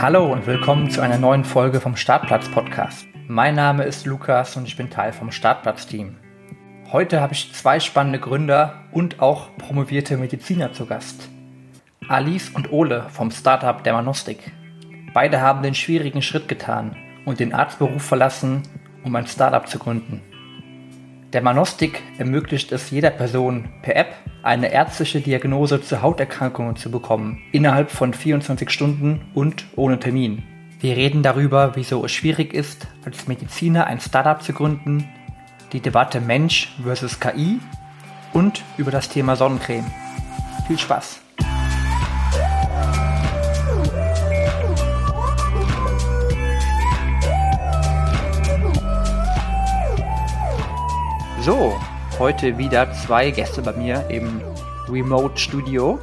Hallo und willkommen zu einer neuen Folge vom Startplatz Podcast. Mein Name ist Lukas und ich bin Teil vom Startplatz Team. Heute habe ich zwei spannende Gründer und auch promovierte Mediziner zu Gast. Alice und Ole vom Startup Dermanostik. Beide haben den schwierigen Schritt getan und den Arztberuf verlassen, um ein Startup zu gründen. Dermanostik ermöglicht es jeder Person per App eine ärztliche Diagnose zu Hauterkrankungen zu bekommen, innerhalb von 24 Stunden und ohne Termin. Wir reden darüber, wieso es schwierig ist, als Mediziner ein Startup zu gründen, die Debatte Mensch versus KI und über das Thema Sonnencreme. Viel Spaß! So, heute wieder zwei Gäste bei mir im Remote Studio.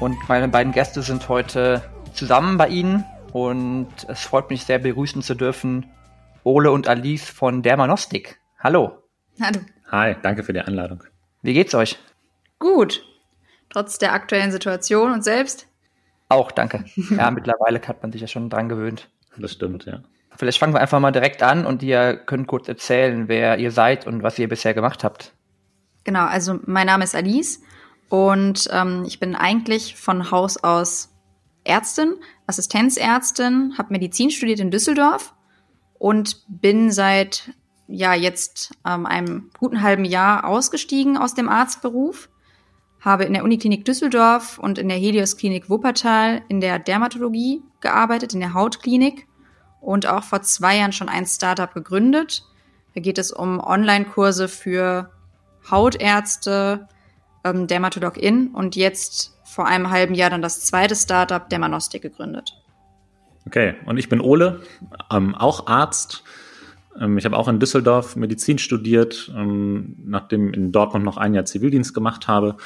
Und meine beiden Gäste sind heute zusammen bei Ihnen. Und es freut mich sehr, begrüßen zu dürfen Ole und Alice von Dermanostik. Hallo. Hallo. Hi, danke für die Einladung. Wie geht's euch? Gut. Trotz der aktuellen Situation und selbst? Auch, danke. Ja, mittlerweile hat man sich ja schon dran gewöhnt. Das stimmt, ja. Vielleicht fangen wir einfach mal direkt an und ihr könnt kurz erzählen, wer ihr seid und was ihr bisher gemacht habt. Genau, also mein Name ist Alice und ähm, ich bin eigentlich von Haus aus Ärztin, Assistenzärztin, habe Medizin studiert in Düsseldorf und bin seit ja jetzt ähm, einem guten halben Jahr ausgestiegen aus dem Arztberuf, habe in der Uniklinik Düsseldorf und in der Helios Klinik Wuppertal in der Dermatologie gearbeitet, in der Hautklinik und auch vor zwei Jahren schon ein Startup gegründet. Da geht es um Online-Kurse für Hautärzte, ähm, Dermatolog-In und jetzt vor einem halben Jahr dann das zweite Startup Dermanostik gegründet. Okay, und ich bin Ole, ähm, auch Arzt. Ähm, ich habe auch in Düsseldorf Medizin studiert, ähm, nachdem in Dortmund noch ein Jahr Zivildienst gemacht habe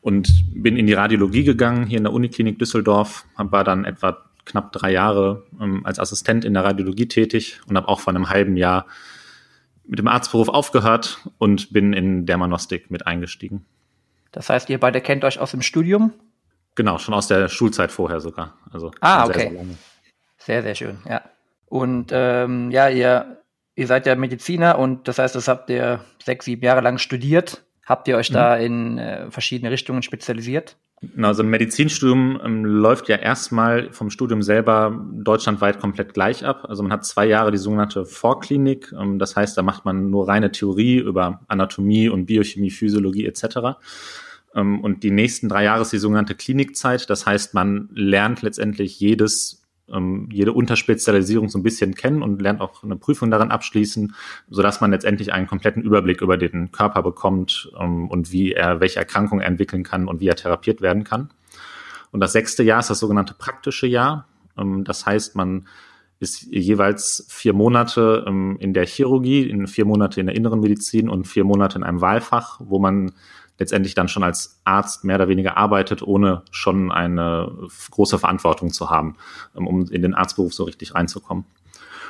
und bin in die Radiologie gegangen, hier in der Uniklinik Düsseldorf, war dann etwa knapp drei Jahre ähm, als Assistent in der Radiologie tätig und habe auch vor einem halben Jahr mit dem Arztberuf aufgehört und bin in Dermanostik mit eingestiegen. Das heißt, ihr beide kennt euch aus dem Studium? Genau, schon aus der Schulzeit vorher sogar. Also ah, okay. Sehr, sehr, sehr, sehr, schön, ja. Und ähm, ja, ihr, ihr seid ja Mediziner und das heißt, das habt ihr sechs, sieben Jahre lang studiert. Habt ihr euch mhm. da in äh, verschiedene Richtungen spezialisiert? Genau, so ein Medizinstudium ähm, läuft ja erstmal vom Studium selber deutschlandweit komplett gleich ab. Also man hat zwei Jahre die sogenannte Vorklinik. Ähm, das heißt, da macht man nur reine Theorie über Anatomie und Biochemie, Physiologie etc. Ähm, und die nächsten drei Jahre ist die sogenannte Klinikzeit. Das heißt, man lernt letztendlich jedes ähm, jede Unterspezialisierung so ein bisschen kennen und lernt auch eine Prüfung daran abschließen, sodass man letztendlich einen kompletten Überblick über den Körper bekommt ähm, und wie er, welche Erkrankungen er entwickeln kann und wie er therapiert werden kann. Und das sechste Jahr ist das sogenannte praktische Jahr. Ähm, das heißt, man ist jeweils vier Monate ähm, in der Chirurgie, in vier Monate in der inneren Medizin und vier Monate in einem Wahlfach, wo man letztendlich dann schon als Arzt mehr oder weniger arbeitet, ohne schon eine große Verantwortung zu haben, ähm, um in den Arztberuf so richtig reinzukommen.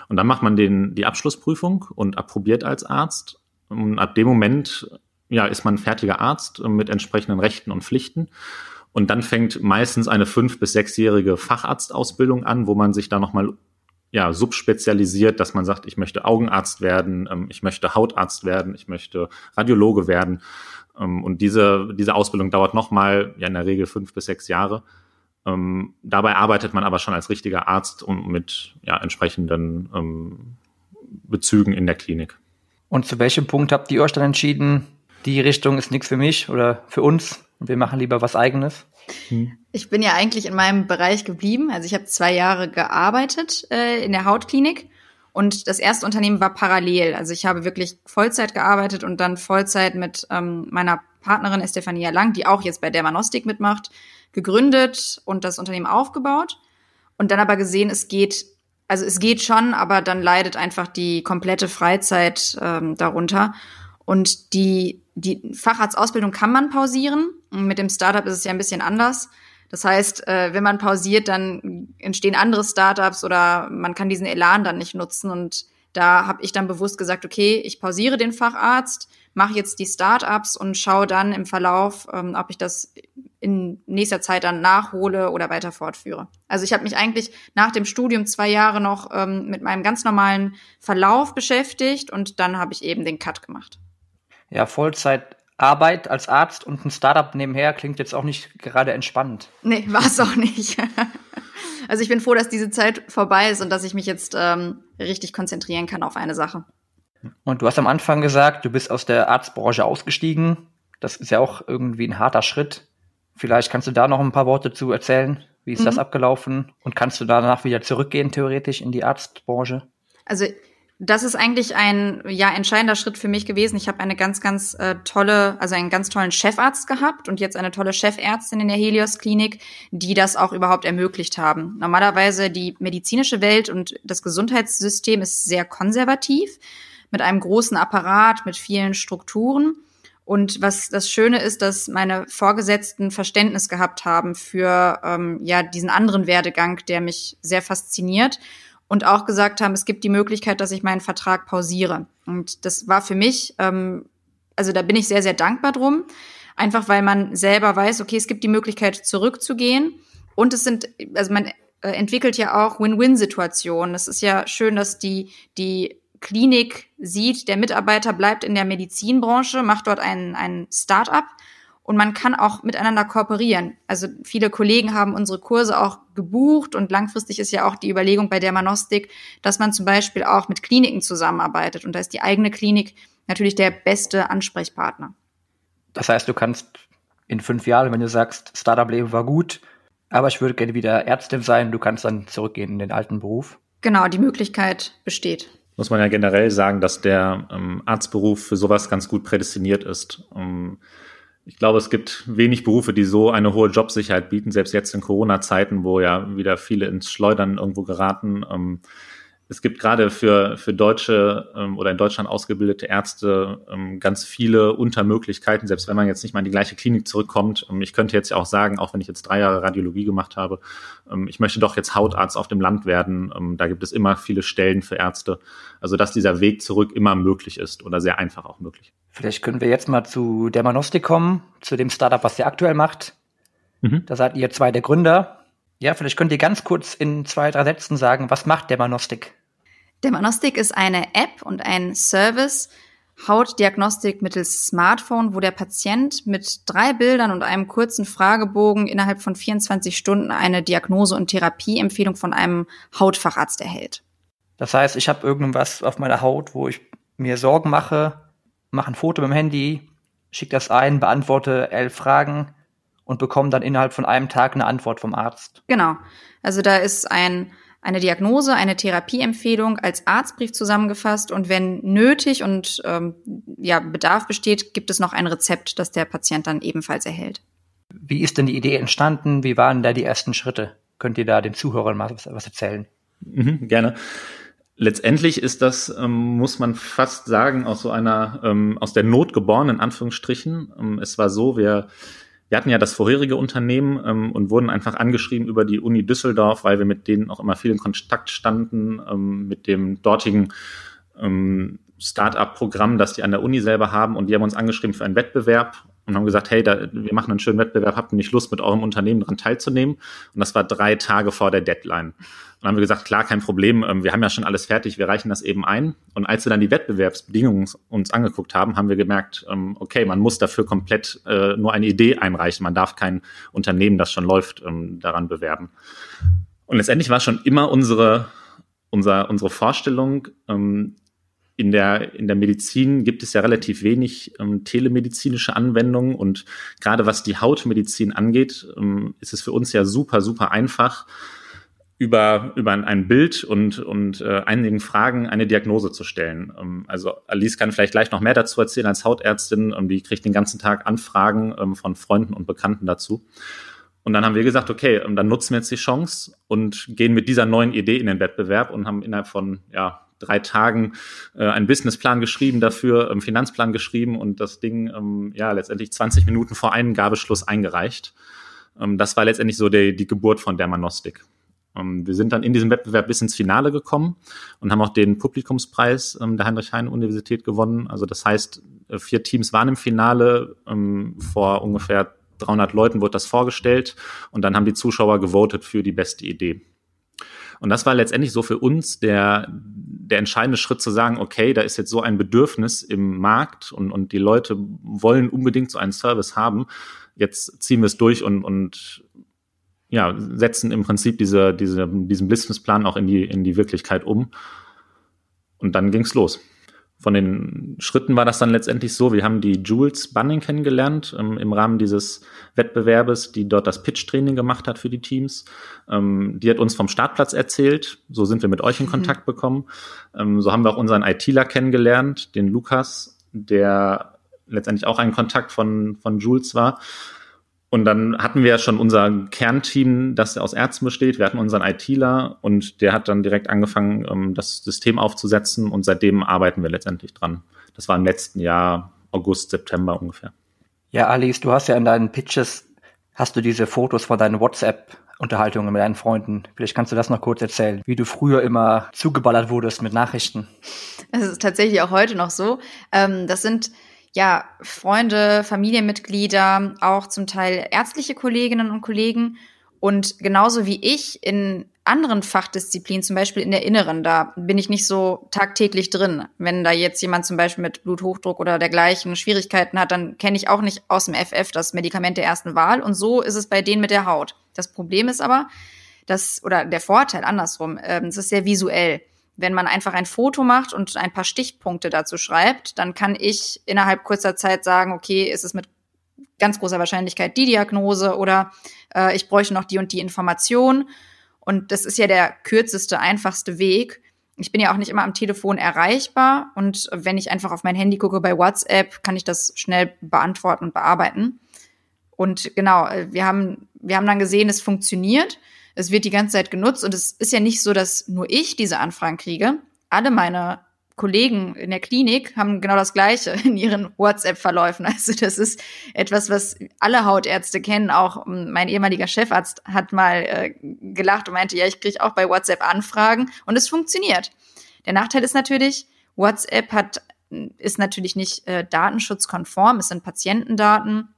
Und dann macht man den, die Abschlussprüfung und approbiert als Arzt. Und ab dem Moment ja, ist man fertiger Arzt äh, mit entsprechenden Rechten und Pflichten. Und dann fängt meistens eine fünf- bis sechsjährige Facharztausbildung an, wo man sich da nochmal ja, subspezialisiert, dass man sagt, ich möchte Augenarzt werden, ähm, ich möchte Hautarzt werden, ich möchte Radiologe werden. Ähm, und diese, diese Ausbildung dauert nochmal, ja in der Regel fünf bis sechs Jahre. Ähm, dabei arbeitet man aber schon als richtiger Arzt und mit ja, entsprechenden ähm, Bezügen in der Klinik. Und zu welchem Punkt habt ihr euch dann entschieden, die Richtung ist nichts für mich oder für uns und wir machen lieber was eigenes? Hm. Ich bin ja eigentlich in meinem Bereich geblieben. Also ich habe zwei Jahre gearbeitet äh, in der Hautklinik und das erste Unternehmen war parallel. Also ich habe wirklich Vollzeit gearbeitet und dann Vollzeit mit ähm, meiner Partnerin Estefania Lang, die auch jetzt bei Dermanostik mitmacht, gegründet und das Unternehmen aufgebaut. Und dann aber gesehen, es geht, also es geht schon, aber dann leidet einfach die komplette Freizeit ähm, darunter. Und die, die Facharztausbildung kann man pausieren. Mit dem Startup ist es ja ein bisschen anders. Das heißt, äh, wenn man pausiert, dann entstehen andere Startups oder man kann diesen Elan dann nicht nutzen. Und da habe ich dann bewusst gesagt, okay, ich pausiere den Facharzt, mache jetzt die Startups und schaue dann im Verlauf, ähm, ob ich das in nächster Zeit dann nachhole oder weiter fortführe. Also ich habe mich eigentlich nach dem Studium zwei Jahre noch ähm, mit meinem ganz normalen Verlauf beschäftigt und dann habe ich eben den Cut gemacht. Ja, Vollzeitarbeit als Arzt und ein Startup nebenher klingt jetzt auch nicht gerade entspannend. Nee, war es auch nicht. also ich bin froh, dass diese Zeit vorbei ist und dass ich mich jetzt ähm, richtig konzentrieren kann auf eine Sache. Und du hast am Anfang gesagt, du bist aus der Arztbranche ausgestiegen. Das ist ja auch irgendwie ein harter Schritt. Vielleicht kannst du da noch ein paar Worte zu erzählen. Wie ist mhm. das abgelaufen? Und kannst du danach wieder zurückgehen, theoretisch, in die Arztbranche? Also, das ist eigentlich ein ja entscheidender Schritt für mich gewesen. Ich habe eine ganz, ganz äh, tolle, also einen ganz tollen Chefarzt gehabt und jetzt eine tolle Chefärztin in der Helios Klinik, die das auch überhaupt ermöglicht haben. Normalerweise die medizinische Welt und das Gesundheitssystem ist sehr konservativ mit einem großen Apparat, mit vielen Strukturen. Und was das Schöne ist, dass meine Vorgesetzten Verständnis gehabt haben für ähm, ja diesen anderen Werdegang, der mich sehr fasziniert und auch gesagt haben, es gibt die Möglichkeit, dass ich meinen Vertrag pausiere. Und das war für mich, ähm, also da bin ich sehr, sehr dankbar drum. Einfach weil man selber weiß, okay, es gibt die Möglichkeit, zurückzugehen. Und es sind, also man äh, entwickelt ja auch Win-Win-Situationen. Es ist ja schön, dass die, die Klinik sieht, der Mitarbeiter bleibt in der Medizinbranche, macht dort ein, ein Start-up und man kann auch miteinander kooperieren. Also viele Kollegen haben unsere Kurse auch gebucht und langfristig ist ja auch die Überlegung bei Dermanostik, dass man zum Beispiel auch mit Kliniken zusammenarbeitet und da ist die eigene Klinik natürlich der beste Ansprechpartner. Das heißt, du kannst in fünf Jahren, wenn du sagst, Startup-Leben war gut, aber ich würde gerne wieder Ärztin sein, du kannst dann zurückgehen in den alten Beruf. Genau, die Möglichkeit besteht muss man ja generell sagen, dass der ähm, Arztberuf für sowas ganz gut prädestiniert ist. Ähm, ich glaube, es gibt wenig Berufe, die so eine hohe Jobsicherheit bieten, selbst jetzt in Corona-Zeiten, wo ja wieder viele ins Schleudern irgendwo geraten. Ähm, es gibt gerade für, für deutsche ähm, oder in Deutschland ausgebildete Ärzte ähm, ganz viele Untermöglichkeiten, selbst wenn man jetzt nicht mal in die gleiche Klinik zurückkommt. Ähm, ich könnte jetzt ja auch sagen, auch wenn ich jetzt drei Jahre Radiologie gemacht habe, ähm, ich möchte doch jetzt Hautarzt auf dem Land werden. Ähm, da gibt es immer viele Stellen für Ärzte. Also dass dieser Weg zurück immer möglich ist oder sehr einfach auch möglich. Vielleicht können wir jetzt mal zu Dermanostik kommen, zu dem Startup, was ihr aktuell macht. Mhm. Da seid ihr zwei der Gründer. Ja, vielleicht könnt ihr ganz kurz in zwei, drei Sätzen sagen, was macht Dermanostik? Dermanostik ist eine App und ein Service, Hautdiagnostik mittels Smartphone, wo der Patient mit drei Bildern und einem kurzen Fragebogen innerhalb von 24 Stunden eine Diagnose- und Therapieempfehlung von einem Hautfacharzt erhält. Das heißt, ich habe irgendwas auf meiner Haut, wo ich mir Sorgen mache, mache ein Foto mit dem Handy, schicke das ein, beantworte elf Fragen und bekomme dann innerhalb von einem Tag eine Antwort vom Arzt. Genau. Also da ist ein eine Diagnose, eine Therapieempfehlung als Arztbrief zusammengefasst und wenn nötig und ähm, ja, Bedarf besteht, gibt es noch ein Rezept, das der Patient dann ebenfalls erhält. Wie ist denn die Idee entstanden? Wie waren da die ersten Schritte? Könnt ihr da den Zuhörern mal was, was erzählen? Mhm, gerne. Letztendlich ist das, ähm, muss man fast sagen, aus so einer, ähm, aus der Not geboren, in Anführungsstrichen. Ähm, es war so, wir wir hatten ja das vorherige Unternehmen ähm, und wurden einfach angeschrieben über die Uni Düsseldorf, weil wir mit denen auch immer viel in Kontakt standen, ähm, mit dem dortigen ähm, Start-up-Programm, das die an der Uni selber haben. Und die haben uns angeschrieben für einen Wettbewerb und haben gesagt, hey, da, wir machen einen schönen Wettbewerb, habt ihr nicht Lust, mit eurem Unternehmen daran teilzunehmen? Und das war drei Tage vor der Deadline. Dann haben wir gesagt, klar, kein Problem, ähm, wir haben ja schon alles fertig, wir reichen das eben ein. Und als wir dann die Wettbewerbsbedingungen uns angeguckt haben, haben wir gemerkt, ähm, okay, man muss dafür komplett äh, nur eine Idee einreichen. Man darf kein Unternehmen, das schon läuft, ähm, daran bewerben. Und letztendlich war schon immer unsere, unser, unsere Vorstellung, in der, in der Medizin gibt es ja relativ wenig ähm, telemedizinische Anwendungen und gerade was die Hautmedizin angeht, ähm, ist es für uns ja super, super einfach, über, über ein Bild und, und äh, einigen Fragen eine Diagnose zu stellen. Ähm, also Alice kann vielleicht gleich noch mehr dazu erzählen als Hautärztin. Ähm, die kriegt den ganzen Tag Anfragen ähm, von Freunden und Bekannten dazu. Und dann haben wir gesagt, okay, ähm, dann nutzen wir jetzt die Chance und gehen mit dieser neuen Idee in den Wettbewerb und haben innerhalb von ja, drei Tagen äh, einen Businessplan geschrieben dafür, einen Finanzplan geschrieben und das Ding ähm, ja letztendlich 20 Minuten vor Eingabeschluss eingereicht. Ähm, das war letztendlich so die, die Geburt von Dermanostik. Ähm, wir sind dann in diesem Wettbewerb bis ins Finale gekommen und haben auch den Publikumspreis ähm, der Heinrich-Heine-Universität gewonnen. Also das heißt, äh, vier Teams waren im Finale ähm, vor ungefähr 300 Leuten wurde das vorgestellt und dann haben die Zuschauer gewotet für die beste Idee. Und das war letztendlich so für uns der, der entscheidende Schritt zu sagen, okay, da ist jetzt so ein Bedürfnis im Markt und, und die Leute wollen unbedingt so einen Service haben. Jetzt ziehen wir es durch und, und ja, setzen im Prinzip diese, diese, diesen Businessplan auch in die, in die Wirklichkeit um. Und dann ging's los. Von den Schritten war das dann letztendlich so, wir haben die Jules Bunning kennengelernt ähm, im Rahmen dieses Wettbewerbes, die dort das Pitch-Training gemacht hat für die Teams. Ähm, die hat uns vom Startplatz erzählt, so sind wir mit euch in mhm. Kontakt bekommen. Ähm, so haben wir auch unseren ITler kennengelernt, den Lukas, der letztendlich auch ein Kontakt von, von Jules war. Und dann hatten wir ja schon unser Kernteam, das aus Ärzten besteht. Wir hatten unseren ITler und der hat dann direkt angefangen, ähm, das System aufzusetzen und seitdem arbeiten wir letztendlich dran. Das war im letzten Jahr, August, September ungefähr. Ja, Alice, du hast ja in deinen Pitches, hast du diese Fotos von deinen WhatsApp-Unterhaltungen mit deinen Freunden. Vielleicht kannst du das noch kurz erzählen, wie du früher immer zugeballert wurdest mit Nachrichten. Es ist tatsächlich auch heute noch so. Ähm, das sind ja, Freunde, Familienmitglieder, auch zum Teil ärztliche Kolleginnen und Kollegen. Und genauso wie ich in anderen Fachdisziplinen, zum Beispiel in der Inneren, da bin ich nicht so tagtäglich drin. Wenn da jetzt jemand zum Beispiel mit Bluthochdruck oder dergleichen Schwierigkeiten hat, dann kenne ich auch nicht aus dem FF das Medikament der ersten Wahl. Und so ist es bei denen mit der Haut. Das Problem ist aber, dass, oder der Vorteil andersrum, äh, es ist sehr visuell wenn man einfach ein Foto macht und ein paar Stichpunkte dazu schreibt, dann kann ich innerhalb kurzer Zeit sagen, okay, ist es mit ganz großer Wahrscheinlichkeit die Diagnose oder äh, ich bräuchte noch die und die Information. Und das ist ja der kürzeste, einfachste Weg. Ich bin ja auch nicht immer am Telefon erreichbar und wenn ich einfach auf mein Handy gucke bei WhatsApp, kann ich das schnell beantworten und bearbeiten. Und genau, äh, wir haben, wir haben dann gesehen, es funktioniert. Es wird die ganze Zeit genutzt und es ist ja nicht so, dass nur ich diese Anfragen kriege. Alle meine Kollegen in der Klinik haben genau das Gleiche in ihren WhatsApp-Verläufen. Also das ist etwas, was alle Hautärzte kennen. Auch mein ehemaliger Chefarzt hat mal äh, gelacht und meinte, ja, ich kriege auch bei WhatsApp Anfragen und es funktioniert. Der Nachteil ist natürlich, WhatsApp hat, ist natürlich nicht äh, datenschutzkonform, es sind Patientendaten.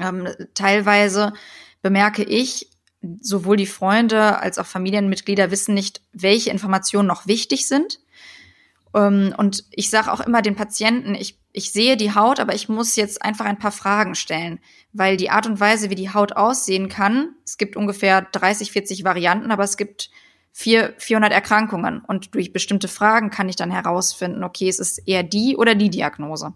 Ähm, teilweise bemerke ich, sowohl die Freunde als auch Familienmitglieder wissen nicht, welche Informationen noch wichtig sind. Ähm, und ich sage auch immer den Patienten, ich, ich sehe die Haut, aber ich muss jetzt einfach ein paar Fragen stellen, weil die Art und Weise, wie die Haut aussehen kann, es gibt ungefähr 30, 40 Varianten, aber es gibt vier, 400 Erkrankungen. Und durch bestimmte Fragen kann ich dann herausfinden, okay, es ist eher die oder die Diagnose.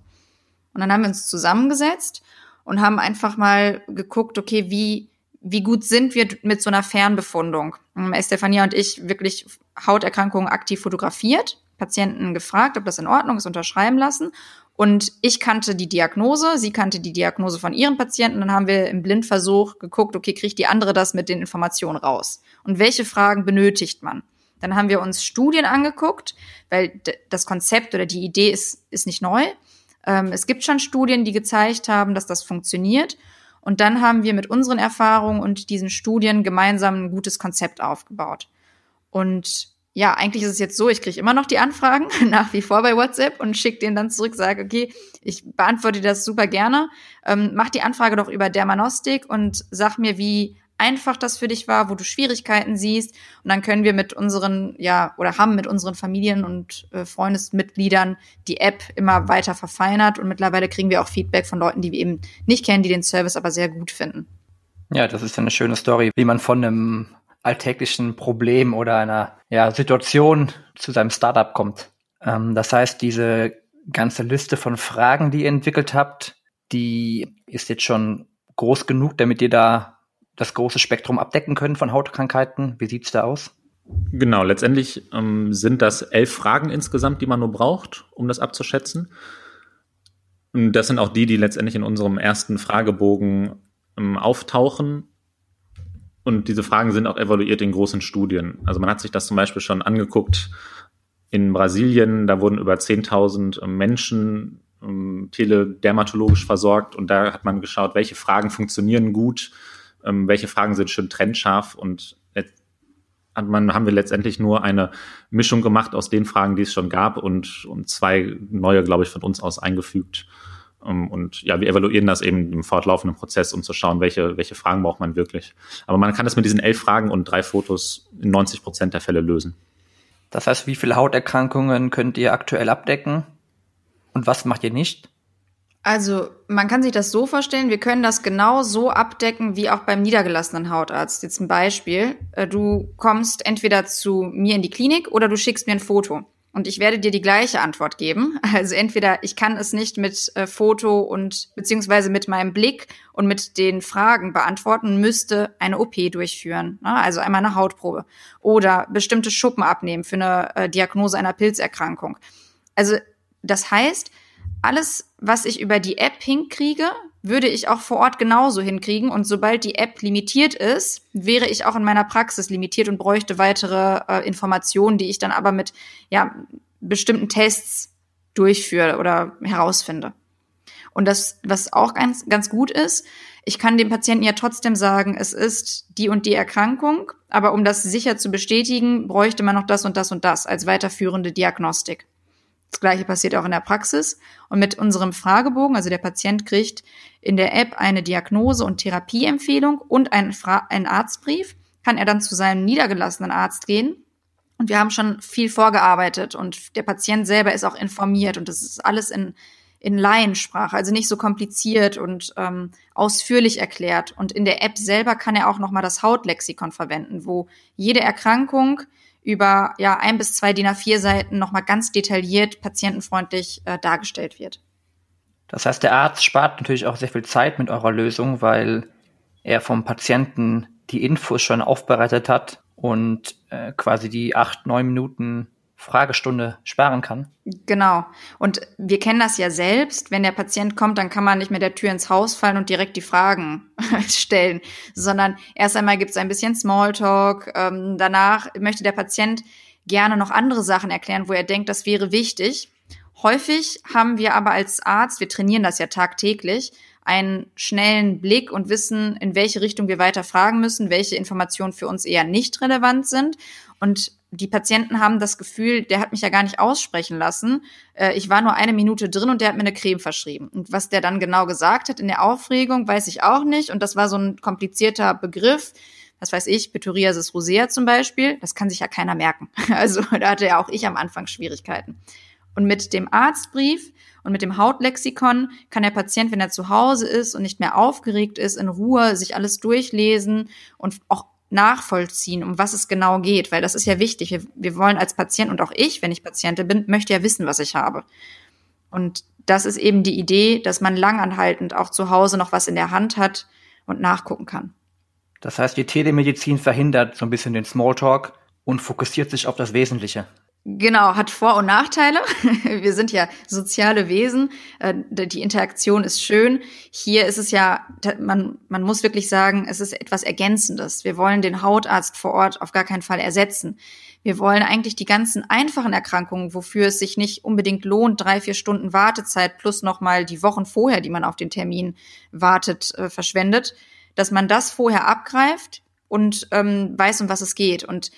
Und dann haben wir uns zusammengesetzt und haben einfach mal geguckt, okay, wie, wie gut sind wir mit so einer Fernbefundung? Ähm, Estefania und ich wirklich Hauterkrankungen aktiv fotografiert, Patienten gefragt, ob das in Ordnung ist, unterschreiben lassen. Und ich kannte die Diagnose, sie kannte die Diagnose von ihren Patienten. Dann haben wir im Blindversuch geguckt, okay, kriegt die andere das mit den Informationen raus? Und welche Fragen benötigt man? Dann haben wir uns Studien angeguckt, weil das Konzept oder die Idee ist, ist nicht neu. Ähm, es gibt schon Studien, die gezeigt haben, dass das funktioniert. Und dann haben wir mit unseren Erfahrungen und diesen Studien gemeinsam ein gutes Konzept aufgebaut. Und ja, eigentlich ist es jetzt so, ich kriege immer noch die Anfragen nach wie vor bei WhatsApp und schicke denen dann zurück, sage, okay, ich beantworte das super gerne. Ähm, mach die Anfrage doch über Dermanostik und sag mir, wie einfach das für dich war, wo du Schwierigkeiten siehst. Und dann können wir mit unseren, ja, oder haben mit unseren Familien und äh, Freundesmitgliedern die App immer weiter verfeinert. Und mittlerweile kriegen wir auch Feedback von Leuten, die wir eben nicht kennen, die den Service aber sehr gut finden. Ja, das ist ja eine schöne Story, wie man von einem alltäglichen Problem oder einer ja, Situation zu seinem Startup kommt. Ähm, das heißt, diese ganze Liste von Fragen, die ihr entwickelt habt, die ist jetzt schon groß genug, damit ihr da das große Spektrum abdecken können von Hautkrankheiten? Wie sieht's da aus? Genau, letztendlich ähm, sind das elf Fragen insgesamt, die man nur braucht, um das abzuschätzen. Und das sind auch die, die letztendlich in unserem ersten Fragebogen ähm, auftauchen. Und diese Fragen sind auch evaluiert in großen Studien. Also man hat sich das zum Beispiel schon angeguckt in Brasilien. Da wurden über 10.000 ähm, Menschen ähm, teledermatologisch versorgt. Und da hat man geschaut, welche Fragen funktionieren gut ähm, welche Fragen sind schön trennscharf und hat man, haben wir letztendlich nur eine Mischung gemacht aus den Fragen, die es schon gab und, und zwei neue, glaube ich, von uns aus eingefügt. Ähm, und ja, wir evaluieren das eben im fortlaufenden Prozess, um zu schauen, welche, welche Fragen braucht man wirklich. Aber man kann das mit diesen elf Fragen und drei Fotos in 90 Prozent der Fälle lösen. Das heißt, wie viele Hauterkrankungen könnt ihr aktuell abdecken? Und was macht ihr nicht? Also man kann sich das so vorstellen, wir können das genau so abdecken wie auch beim niedergelassenen Hautarzt. Jetzt ein Beispiel. Äh, du kommst entweder zu mir in die Klinik oder du schickst mir ein Foto. Und ich werde dir die gleiche Antwort geben. Also entweder ich kann es nicht mit äh, Foto und beziehungsweise mit meinem Blick und mit den Fragen beantworten, müsste eine OP durchführen. Ne? Also einmal eine Hautprobe. Oder bestimmte Schuppen abnehmen für eine äh, Diagnose einer Pilzerkrankung. Also das heißt, alles, was ich über die App hinkriege, würde ich auch vor Ort genauso hinkriegen. Und sobald die App limitiert ist, wäre ich auch in meiner Praxis limitiert und bräuchte weitere äh, Informationen, die ich dann aber mit ja, bestimmten Tests durchführe oder herausfinde. Und das, was auch ganz, ganz gut ist, ich kann dem Patienten ja trotzdem sagen, es ist die und die Erkrankung, aber um das sicher zu bestätigen, bräuchte man noch das und das und das als weiterführende Diagnostik. Das gleiche passiert auch in der Praxis. Und mit unserem Fragebogen, also der Patient kriegt in der App eine Diagnose- und Therapieempfehlung und einen, Fra einen Arztbrief, kann er dann zu seinem niedergelassenen Arzt gehen. Und wir haben schon viel vorgearbeitet und der Patient selber ist auch informiert und das ist alles in, in Laiensprache, also nicht so kompliziert und ähm, ausführlich erklärt. Und in der App selber kann er auch nochmal das Hautlexikon verwenden, wo jede Erkrankung über ja ein bis zwei DIN A4 Seiten nochmal ganz detailliert patientenfreundlich äh, dargestellt wird. Das heißt, der Arzt spart natürlich auch sehr viel Zeit mit eurer Lösung, weil er vom Patienten die Infos schon aufbereitet hat und äh, quasi die acht, neun Minuten Fragestunde sparen kann. Genau. Und wir kennen das ja selbst. Wenn der Patient kommt, dann kann man nicht mit der Tür ins Haus fallen und direkt die Fragen stellen, sondern erst einmal gibt es ein bisschen Smalltalk. Ähm, danach möchte der Patient gerne noch andere Sachen erklären, wo er denkt, das wäre wichtig. Häufig haben wir aber als Arzt, wir trainieren das ja tagtäglich, einen schnellen Blick und wissen, in welche Richtung wir weiter fragen müssen, welche Informationen für uns eher nicht relevant sind. Und die Patienten haben das Gefühl, der hat mich ja gar nicht aussprechen lassen. Äh, ich war nur eine Minute drin und der hat mir eine Creme verschrieben. Und was der dann genau gesagt hat in der Aufregung, weiß ich auch nicht. Und das war so ein komplizierter Begriff. Was weiß ich, Pityriasis rosea zum Beispiel. Das kann sich ja keiner merken. Also da hatte ja auch ich am Anfang Schwierigkeiten. Und mit dem Arztbrief und mit dem Hautlexikon kann der Patient, wenn er zu Hause ist und nicht mehr aufgeregt ist, in Ruhe sich alles durchlesen und auch nachvollziehen, um was es genau geht, weil das ist ja wichtig. Wir, wir wollen als Patient und auch ich, wenn ich Patientin bin, möchte ja wissen, was ich habe. Und das ist eben die Idee, dass man langanhaltend auch zu Hause noch was in der Hand hat und nachgucken kann. Das heißt, die Telemedizin verhindert so ein bisschen den Smalltalk und fokussiert sich auf das Wesentliche. Genau, hat Vor- und Nachteile. Wir sind ja soziale Wesen. Äh, die Interaktion ist schön. Hier ist es ja, man, man muss wirklich sagen, es ist etwas Ergänzendes. Wir wollen den Hautarzt vor Ort auf gar keinen Fall ersetzen. Wir wollen eigentlich die ganzen einfachen Erkrankungen, wofür es sich nicht unbedingt lohnt, drei, vier Stunden Wartezeit plus nochmal die Wochen vorher, die man auf den Termin wartet, äh, verschwendet, dass man das vorher abgreift und ähm, weiß, um was es geht. Und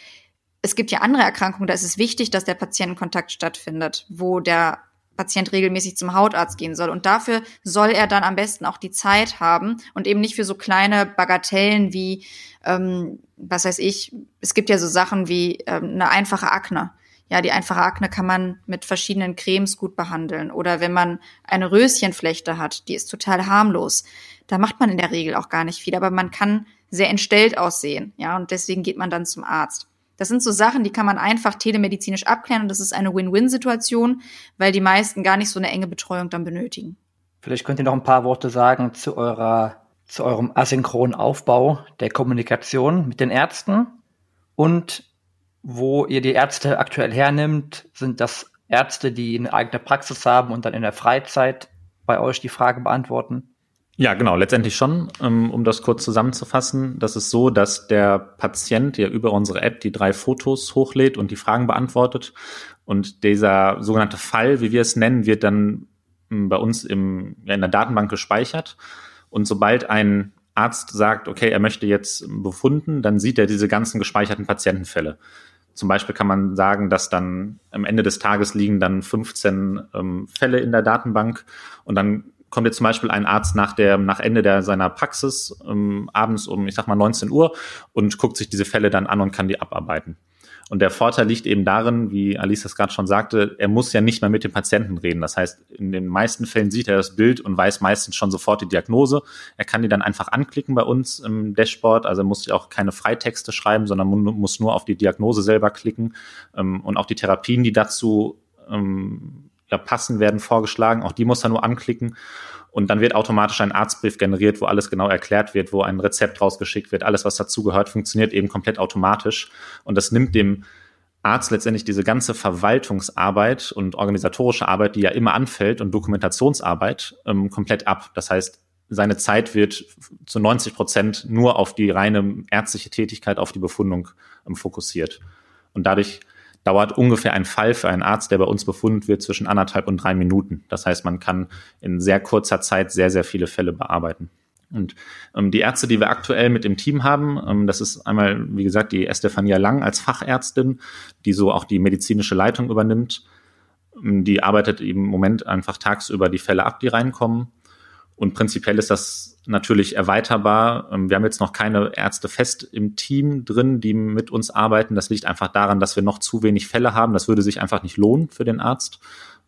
es gibt ja andere Erkrankungen, da ist es wichtig, dass der Patientenkontakt stattfindet, wo der Patient regelmäßig zum Hautarzt gehen soll. Und dafür soll er dann am besten auch die Zeit haben und eben nicht für so kleine Bagatellen wie, ähm, was weiß ich, es gibt ja so Sachen wie ähm, eine einfache Akne. Ja, die einfache Akne kann man mit verschiedenen Cremes gut behandeln. Oder wenn man eine Röschenflechte hat, die ist total harmlos. Da macht man in der Regel auch gar nicht viel, aber man kann sehr entstellt aussehen. Ja, und deswegen geht man dann zum Arzt. Das sind so Sachen, die kann man einfach telemedizinisch abklären und das ist eine Win-Win-Situation, weil die meisten gar nicht so eine enge Betreuung dann benötigen. Vielleicht könnt ihr noch ein paar Worte sagen zu eurer, zu eurem asynchronen Aufbau der Kommunikation mit den Ärzten und wo ihr die Ärzte aktuell hernimmt. Sind das Ärzte, die eine eigene Praxis haben und dann in der Freizeit bei euch die Frage beantworten? Ja, genau, letztendlich schon. Ähm, um das kurz zusammenzufassen, das ist so, dass der Patient ja über unsere App die drei Fotos hochlädt und die Fragen beantwortet. Und dieser sogenannte Fall, wie wir es nennen, wird dann ähm, bei uns im, in der Datenbank gespeichert. Und sobald ein Arzt sagt, okay, er möchte jetzt befunden, dann sieht er diese ganzen gespeicherten Patientenfälle. Zum Beispiel kann man sagen, dass dann am Ende des Tages liegen dann 15 ähm, Fälle in der Datenbank und dann kommt jetzt zum Beispiel ein Arzt nach der, nach Ende der, seiner Praxis ähm, abends um, ich sag mal, 19 Uhr und guckt sich diese Fälle dann an und kann die abarbeiten. Und der Vorteil liegt eben darin, wie Alice das gerade schon sagte, er muss ja nicht mehr mit dem Patienten reden. Das heißt, in den meisten Fällen sieht er das Bild und weiß meistens schon sofort die Diagnose. Er kann die dann einfach anklicken bei uns im Dashboard. Also er muss auch keine Freitexte schreiben, sondern muss nur auf die Diagnose selber klicken. Ähm, und auch die Therapien, die dazu ähm, ja, passen, werden vorgeschlagen. Auch die muss er nur anklicken. Und dann wird automatisch ein Arztbrief generiert, wo alles genau erklärt wird, wo ein Rezept rausgeschickt wird. Alles, was dazugehört, funktioniert eben komplett automatisch. Und das nimmt dem Arzt letztendlich diese ganze Verwaltungsarbeit und organisatorische Arbeit, die ja immer anfällt und Dokumentationsarbeit ähm, komplett ab. Das heißt, seine Zeit wird zu 90 Prozent nur auf die reine ärztliche Tätigkeit, auf die Befundung ähm, fokussiert. Und dadurch dauert ungefähr ein Fall für einen Arzt, der bei uns befunden wird, zwischen anderthalb und drei Minuten. Das heißt, man kann in sehr kurzer Zeit sehr, sehr viele Fälle bearbeiten. Und ähm, die Ärzte, die wir aktuell mit im Team haben, ähm, das ist einmal, wie gesagt, die Estefania Lang als Fachärztin, die so auch die medizinische Leitung übernimmt. Ähm, die arbeitet im Moment einfach tagsüber die Fälle ab, die reinkommen. Und prinzipiell ist das natürlich erweiterbar. Ähm, wir haben jetzt noch keine Ärzte fest im Team drin, die mit uns arbeiten. Das liegt einfach daran, dass wir noch zu wenig Fälle haben. Das würde sich einfach nicht lohnen für den Arzt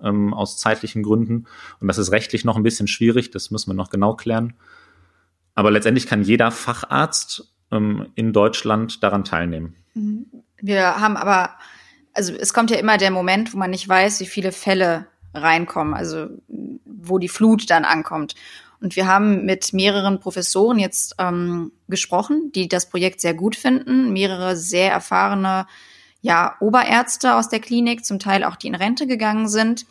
ähm, aus zeitlichen Gründen. Und das ist rechtlich noch ein bisschen schwierig. Das müssen wir noch genau klären. Aber letztendlich kann jeder Facharzt ähm, in Deutschland daran teilnehmen. Mhm. Wir haben aber, also es kommt ja immer der Moment, wo man nicht weiß, wie viele Fälle reinkommen, also wo die Flut dann ankommt. Und wir haben mit mehreren Professoren jetzt ähm, gesprochen, die das Projekt sehr gut finden, mehrere sehr erfahrene ja, Oberärzte aus der Klinik, zum Teil auch die in Rente gegangen sind,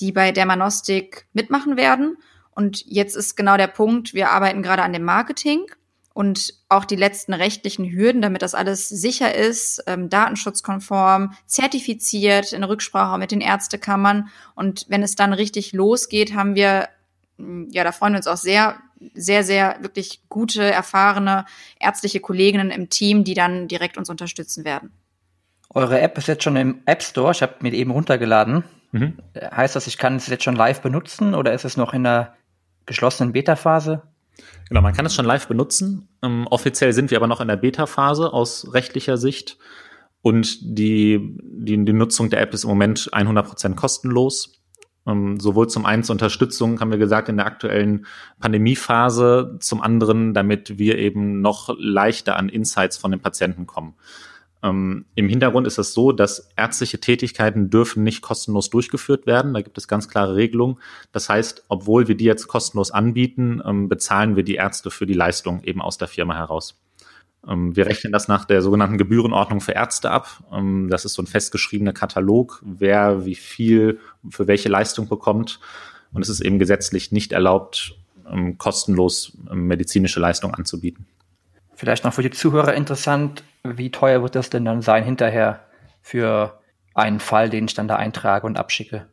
die bei Dermanostik mitmachen werden. Und jetzt ist genau der Punkt, wir arbeiten gerade an dem Marketing und auch die letzten rechtlichen Hürden, damit das alles sicher ist, ähm, datenschutzkonform, zertifiziert, in Rücksprache mit den Ärztekammern. Und wenn es dann richtig losgeht, haben wir, mm, ja, da freuen wir uns auch sehr, sehr, sehr wirklich gute, erfahrene ärztliche Kolleginnen im Team, die dann direkt uns unterstützen werden. Eure App ist jetzt schon im App Store. Ich habe mir die eben runtergeladen. Mhm. Heißt das, ich kann es jetzt schon live benutzen oder ist es noch in der geschlossenen Beta-Phase? Genau, man kann es schon live benutzen. Ähm, offiziell sind wir aber noch in der Beta-Phase aus rechtlicher Sicht. Und die, die, die Nutzung der App ist im Moment 100% kostenlos. Ähm, sowohl zum einen zur Unterstützung, haben wir gesagt, in der aktuellen Pandemiephase, zum anderen, damit wir eben noch leichter an Insights von den Patienten kommen. Ähm, Im Hintergrund ist es so, dass ärztliche Tätigkeiten dürfen nicht kostenlos durchgeführt werden. Da gibt es ganz klare Regelungen. Das heißt, obwohl wir die jetzt kostenlos anbieten, ähm, bezahlen wir die Ärzte für die Leistung eben aus der Firma heraus. Ähm, wir rechnen das nach der sogenannten Gebührenordnung für Ärzte ab. Ähm, das ist so ein festgeschriebener Katalog, wer wie viel für welche Leistung bekommt. Und es ist eben gesetzlich nicht erlaubt, ähm, kostenlos medizinische Leistung anzubieten. Vielleicht noch für die Zuhörer interessant, wie teuer wird das denn dann sein hinterher für einen Fall, den ich dann da eintrage und abschicke?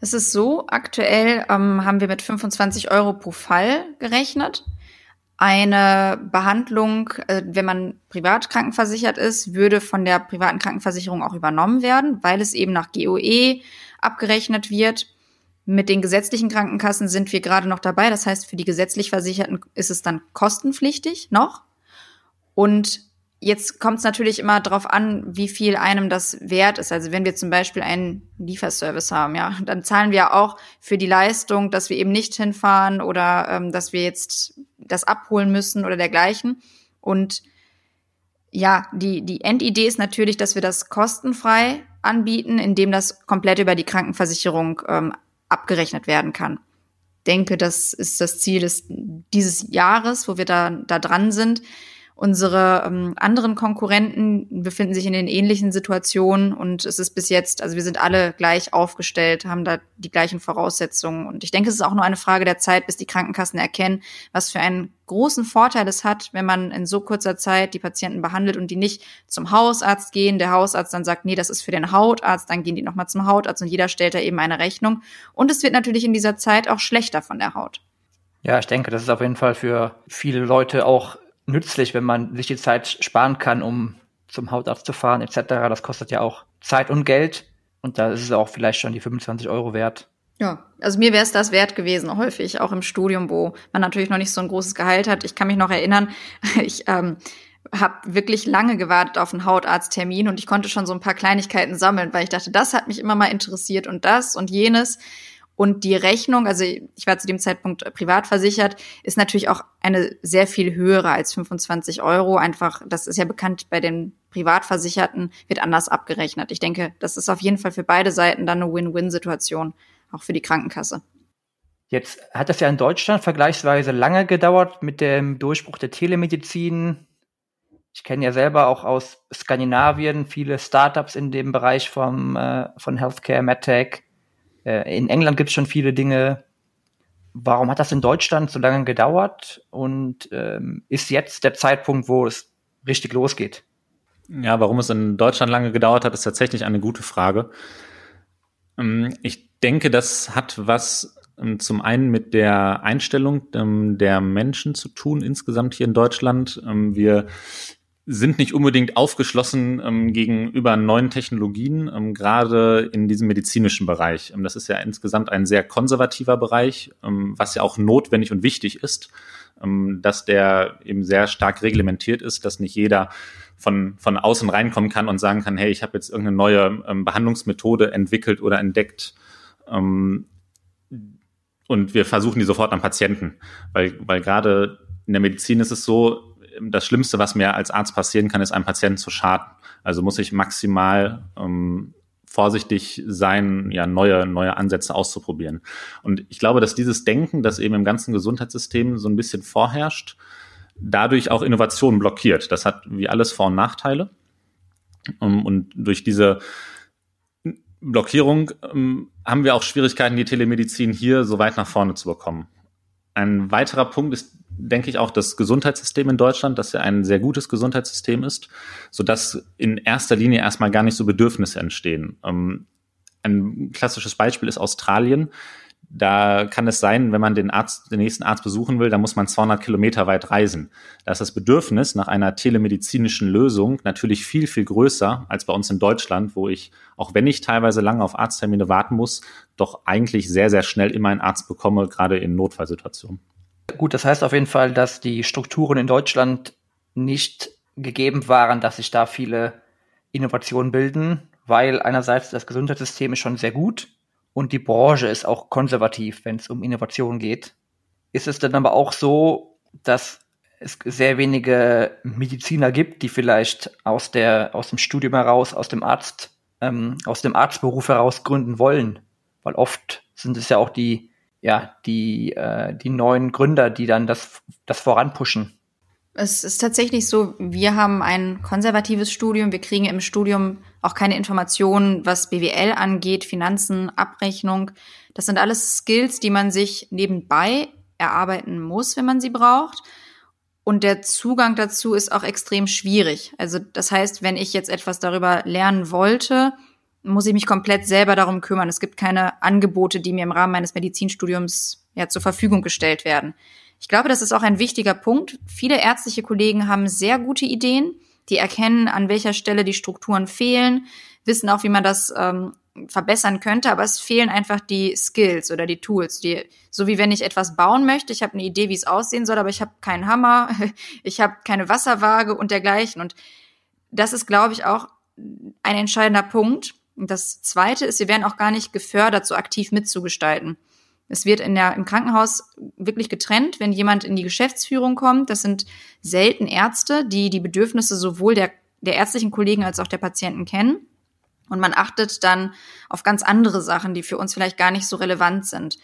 Es ist so, aktuell ähm, haben wir mit 25 Euro pro Fall gerechnet. Eine Behandlung, äh, wenn man privat krankenversichert ist, würde von der privaten Krankenversicherung auch übernommen werden, weil es eben nach GOE abgerechnet wird. Mit den gesetzlichen Krankenkassen sind wir gerade noch dabei. Das heißt, für die gesetzlich Versicherten ist es dann kostenpflichtig noch. Und Jetzt kommt es natürlich immer darauf an, wie viel einem das wert ist. Also wenn wir zum Beispiel einen Lieferservice haben, ja, dann zahlen wir auch für die Leistung, dass wir eben nicht hinfahren oder ähm, dass wir jetzt das abholen müssen oder dergleichen. Und ja, die, die Endidee ist natürlich, dass wir das kostenfrei anbieten, indem das komplett über die Krankenversicherung ähm, abgerechnet werden kann. Denke, das ist das Ziel des, dieses Jahres, wo wir da, da dran sind. Unsere ähm, anderen Konkurrenten befinden sich in den ähnlichen Situationen und es ist bis jetzt, also wir sind alle gleich aufgestellt, haben da die gleichen Voraussetzungen. Und ich denke, es ist auch nur eine Frage der Zeit, bis die Krankenkassen erkennen, was für einen großen Vorteil es hat, wenn man in so kurzer Zeit die Patienten behandelt und die nicht zum Hausarzt gehen. Der Hausarzt dann sagt, nee, das ist für den Hautarzt, dann gehen die nochmal zum Hautarzt und jeder stellt da eben eine Rechnung. Und es wird natürlich in dieser Zeit auch schlechter von der Haut. Ja, ich denke, das ist auf jeden Fall für viele Leute auch nützlich, wenn man sich die Zeit sparen kann, um zum Hautarzt zu fahren etc. Das kostet ja auch Zeit und Geld und da ist es auch vielleicht schon die 25 Euro wert. Ja, also mir wäre es das wert gewesen, häufig, auch im Studium, wo man natürlich noch nicht so ein großes Gehalt hat. Ich kann mich noch erinnern, ich ähm, habe wirklich lange gewartet auf einen Hautarzttermin und ich konnte schon so ein paar Kleinigkeiten sammeln, weil ich dachte, das hat mich immer mal interessiert und das und jenes. Und die Rechnung, also ich war zu dem Zeitpunkt privat versichert, ist natürlich auch eine sehr viel höhere als 25 Euro. Einfach, das ist ja bekannt bei den Privatversicherten, wird anders abgerechnet. Ich denke, das ist auf jeden Fall für beide Seiten dann eine Win-Win-Situation, auch für die Krankenkasse. Jetzt hat das ja in Deutschland vergleichsweise lange gedauert mit dem Durchbruch der Telemedizin. Ich kenne ja selber auch aus Skandinavien viele Startups in dem Bereich vom, äh, von Healthcare, MedTech. Äh, in England gibt es schon viele Dinge. Warum hat das in Deutschland so lange gedauert? Und ähm, ist jetzt der Zeitpunkt, wo es richtig losgeht? Ja, warum es in Deutschland lange gedauert hat, ist tatsächlich eine gute Frage. Ähm, ich denke, das hat was ähm, zum einen mit der Einstellung ähm, der Menschen zu tun insgesamt hier in Deutschland. Wir sind nicht unbedingt aufgeschlossen ähm, gegenüber neuen Technologien, ähm, gerade in diesem medizinischen Bereich. Ähm, das ist ja insgesamt ein sehr konservativer Bereich, ähm, was ja auch notwendig und wichtig ist, ähm, dass der eben sehr stark reglementiert ist, dass nicht jeder von, von außen reinkommen kann und sagen kann, hey, ich habe jetzt irgendeine neue ähm, Behandlungsmethode entwickelt oder entdeckt. und wir versuchen die sofort am Patienten, weil, weil gerade in der Medizin ist es so, das Schlimmste, was mir als Arzt passieren kann, ist einem Patienten zu schaden. Also muss ich maximal ähm, vorsichtig sein, ja, neue, neue Ansätze auszuprobieren. Und ich glaube, dass dieses Denken, das eben im ganzen Gesundheitssystem so ein bisschen vorherrscht, dadurch auch Innovationen blockiert. Das hat wie alles Vor- und Nachteile. Ähm, und durch diese Blockierung ähm, haben wir auch Schwierigkeiten, die Telemedizin hier so weit nach vorne zu bekommen. Ein weiterer Punkt ist denke ich, auch das Gesundheitssystem in Deutschland, das ja ein sehr gutes Gesundheitssystem ist, so dass in erster Linie erstmal gar nicht so Bedürfnisse entstehen. Ähm, ein klassisches Beispiel ist Australien. Da kann es sein, wenn man den Arzt, den nächsten Arzt besuchen will, da muss man 200 Kilometer weit reisen. Da ist das Bedürfnis nach einer telemedizinischen Lösung natürlich viel, viel größer als bei uns in Deutschland, wo ich, auch wenn ich teilweise lange auf Arzttermine warten muss, doch eigentlich sehr, sehr schnell immer einen Arzt bekomme, gerade in Notfallsituationen. Gut, das heißt auf jeden Fall, dass die Strukturen in Deutschland nicht gegeben waren, dass sich da viele Innovationen bilden, weil einerseits das Gesundheitssystem ist schon sehr gut und die Branche ist auch konservativ, wenn es um Innovation geht. Ist es dann aber auch so, dass es sehr wenige Mediziner gibt, die vielleicht aus der aus dem Studium heraus, aus dem Arzt, ähm, aus dem Arztberuf heraus gründen wollen, weil oft sind es ja auch die ja, die, äh, die neuen Gründer, die dann das, das voranpushen. Es ist tatsächlich so, wir haben ein konservatives Studium. Wir kriegen im Studium auch keine Informationen, was BWL angeht, Finanzen, Abrechnung. Das sind alles Skills, die man sich nebenbei erarbeiten muss, wenn man sie braucht. Und der Zugang dazu ist auch extrem schwierig. Also das heißt, wenn ich jetzt etwas darüber lernen wollte, muss ich mich komplett selber darum kümmern. Es gibt keine Angebote, die mir im Rahmen meines Medizinstudiums ja, zur Verfügung gestellt werden. Ich glaube, das ist auch ein wichtiger Punkt. Viele ärztliche Kollegen haben sehr gute Ideen, die erkennen, an welcher Stelle die Strukturen fehlen, wissen auch, wie man das ähm, verbessern könnte, aber es fehlen einfach die Skills oder die Tools. Die, so wie wenn ich etwas bauen möchte, ich habe eine Idee, wie es aussehen soll, aber ich habe keinen Hammer, ich habe keine Wasserwaage und dergleichen. Und das ist, glaube ich, auch ein entscheidender Punkt, und das Zweite ist, sie werden auch gar nicht gefördert, so aktiv mitzugestalten. Es wird in der, im Krankenhaus wirklich getrennt, wenn jemand in die Geschäftsführung kommt. Das sind selten Ärzte, die die Bedürfnisse sowohl der, der ärztlichen Kollegen als auch der Patienten kennen. Und man achtet dann auf ganz andere Sachen, die für uns vielleicht gar nicht so relevant sind.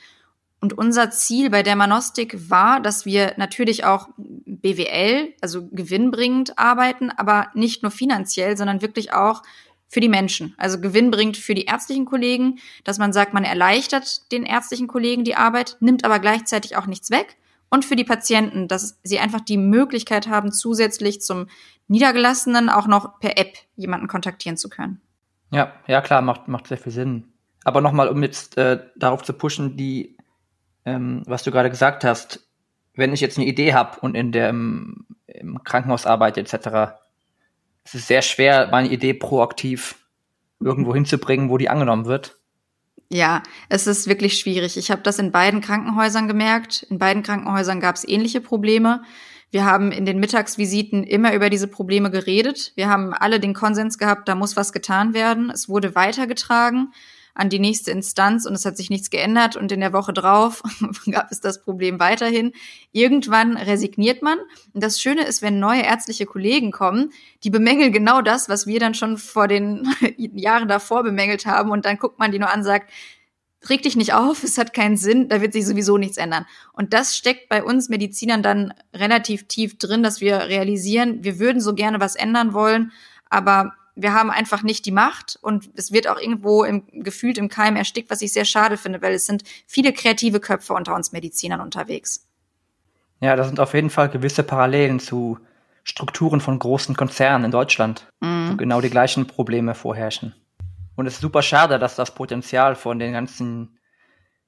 Und unser Ziel bei der Manostik war, dass wir natürlich auch BWL, also gewinnbringend arbeiten, aber nicht nur finanziell, sondern wirklich auch für die Menschen. Also gewinnbringend für die ärztlichen Kollegen, dass man sagt, man erleichtert den ärztlichen Kollegen die Arbeit, nimmt aber gleichzeitig auch nichts weg. Und für die Patienten, dass sie einfach die Möglichkeit haben, zusätzlich zum Niedergelassenen auch noch per App jemanden kontaktieren zu können. Ja, ja klar, macht, macht sehr viel Sinn. Aber nochmal, um jetzt äh, darauf zu pushen, die, ähm, was du gerade gesagt hast, wenn ich jetzt eine Idee habe und in der im, im Krankenhaus arbeite etc., es ist sehr schwer, meine Idee proaktiv irgendwo hinzubringen, wo die angenommen wird. Ja, es ist wirklich schwierig. Ich habe das in beiden Krankenhäusern gemerkt. In beiden Krankenhäusern gab es ähnliche Probleme. Wir haben in den Mittagsvisiten immer über diese Probleme geredet. Wir haben alle den Konsens gehabt, da muss was getan werden. Es wurde weitergetragen an die nächste Instanz und es hat sich nichts geändert und in der Woche drauf gab es das Problem weiterhin. Irgendwann resigniert man und das Schöne ist, wenn neue ärztliche Kollegen kommen, die bemängeln genau das, was wir dann schon vor den Jahren davor bemängelt haben und dann guckt man die nur an sagt, reg dich nicht auf, es hat keinen Sinn, da wird sich sowieso nichts ändern. Und das steckt bei uns Medizinern dann relativ tief drin, dass wir realisieren, wir würden so gerne was ändern wollen, aber wir haben einfach nicht die Macht und es wird auch irgendwo im, gefühlt im Keim erstickt, was ich sehr schade finde, weil es sind viele kreative Köpfe unter uns Medizinern unterwegs. Ja, das sind auf jeden Fall gewisse Parallelen zu Strukturen von großen Konzernen in Deutschland, mhm. wo genau die gleichen Probleme vorherrschen. Und es ist super schade, dass das Potenzial von den ganzen,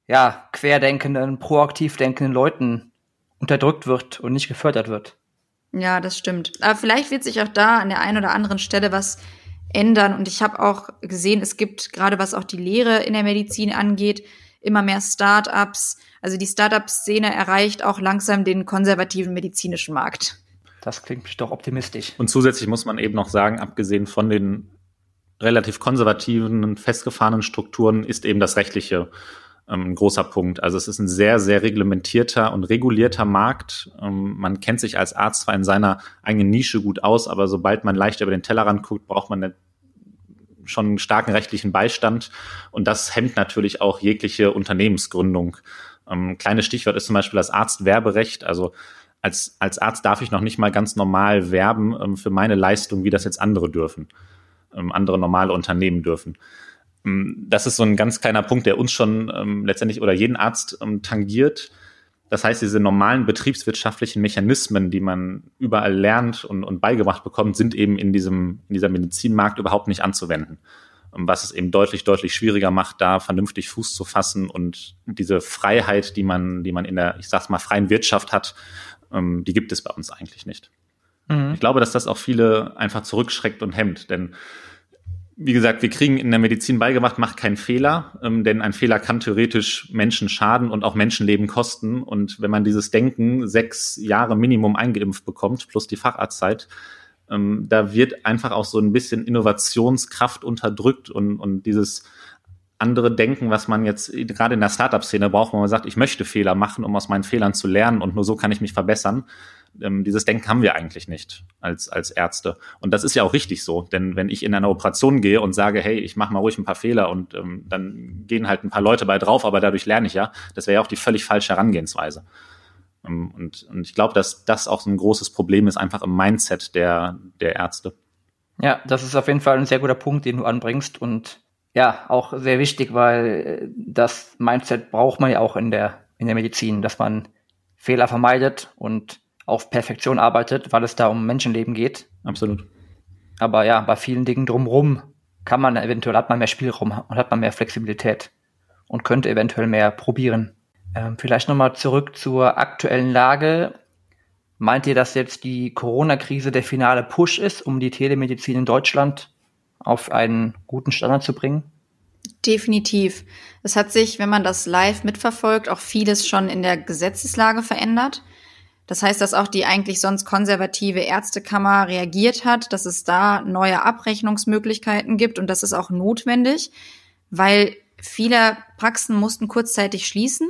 ja, querdenkenden, proaktiv denkenden Leuten unterdrückt wird und nicht gefördert wird. Ja, das stimmt. Aber vielleicht wird sich auch da an der einen oder anderen Stelle was ändern. Und ich habe auch gesehen, es gibt gerade was auch die Lehre in der Medizin angeht, immer mehr Start-ups. Also die Start-up-Szene erreicht auch langsam den konservativen medizinischen Markt. Das klingt doch optimistisch. Und zusätzlich muss man eben noch sagen, abgesehen von den relativ konservativen, festgefahrenen Strukturen ist eben das rechtliche ein großer Punkt. Also es ist ein sehr, sehr reglementierter und regulierter Markt. Ähm, man kennt sich als Arzt zwar in seiner eigenen Nische gut aus, aber sobald man leicht über den Tellerrand guckt, braucht man schon einen starken rechtlichen Beistand. Und das hemmt natürlich auch jegliche Unternehmensgründung. Ähm, kleines Stichwort ist zum Beispiel das Arztwerberecht. Also als, als Arzt darf ich noch nicht mal ganz normal werben ähm, für meine Leistung, wie das jetzt andere dürfen, ähm, andere normale Unternehmen dürfen. Ähm, das ist so ein ganz kleiner Punkt, der uns schon ähm, letztendlich oder jeden Arzt ähm, tangiert. Das heißt, diese normalen betriebswirtschaftlichen Mechanismen, die man überall lernt und, und beigebracht bekommt, sind eben in diesem, in dieser Medizinmarkt überhaupt nicht anzuwenden. Ähm, was es eben deutlich, deutlich schwieriger macht, da vernünftig Fuß zu fassen und diese Freiheit, die man, die man in der, ich sag's mal, freien Wirtschaft hat, ähm, die gibt es bei uns eigentlich nicht. Mhm. Ich glaube, dass das auch viele einfach zurückschreckt und hemmt, denn wie gesagt, wir kriegen in der Medizin beigebracht, macht keinen Fehler, ähm, denn ein Fehler kann theoretisch Menschen schaden und auch Menschenleben kosten. Und wenn man dieses Denken sechs Jahre Minimum eingeimpft bekommt, plus die Facharztzeit, ähm, da wird einfach auch so ein bisschen Innovationskraft unterdrückt und, und dieses andere Denken, was man jetzt gerade in der Startup-Szene braucht, wo man sagt, ich möchte Fehler machen, um aus meinen Fehlern zu lernen und nur so kann ich mich verbessern ähm, dieses Denken haben wir eigentlich nicht als, als Ärzte. Und das ist ja auch richtig so, denn wenn ich in eine Operation gehe und sage, hey, ich mache mal ruhig ein paar Fehler und ähm, dann gehen halt ein paar Leute bei drauf, aber dadurch lerne ich ja, das wäre ja auch die völlig falsche Herangehensweise. Ähm, und, und ich glaube, dass das auch so ein großes Problem ist, einfach im Mindset der, der Ärzte. Ja, das ist auf jeden Fall ein sehr guter Punkt, den du anbringst und ja, auch sehr wichtig, weil äh, das Mindset braucht man ja auch in der, in der Medizin, dass man Fehler vermeidet und auf Perfektion arbeitet, weil es da um Menschenleben geht. Absolut. Aber ja, bei vielen Dingen drumherum kann man eventuell, hat man mehr Spielraum und hat man mehr Flexibilität und könnte eventuell mehr probieren. Ähm, vielleicht nochmal zurück zur aktuellen Lage. Meint ihr, dass jetzt die Corona-Krise der finale Push ist, um die Telemedizin in Deutschland auf einen guten Standard zu bringen? Definitiv. Es hat sich, wenn man das live mitverfolgt, auch vieles schon in der Gesetzeslage verändert. Das heißt, dass auch die eigentlich sonst konservative Ärztekammer reagiert hat, dass es da neue Abrechnungsmöglichkeiten gibt und das ist auch notwendig, weil viele Praxen mussten kurzzeitig schließen,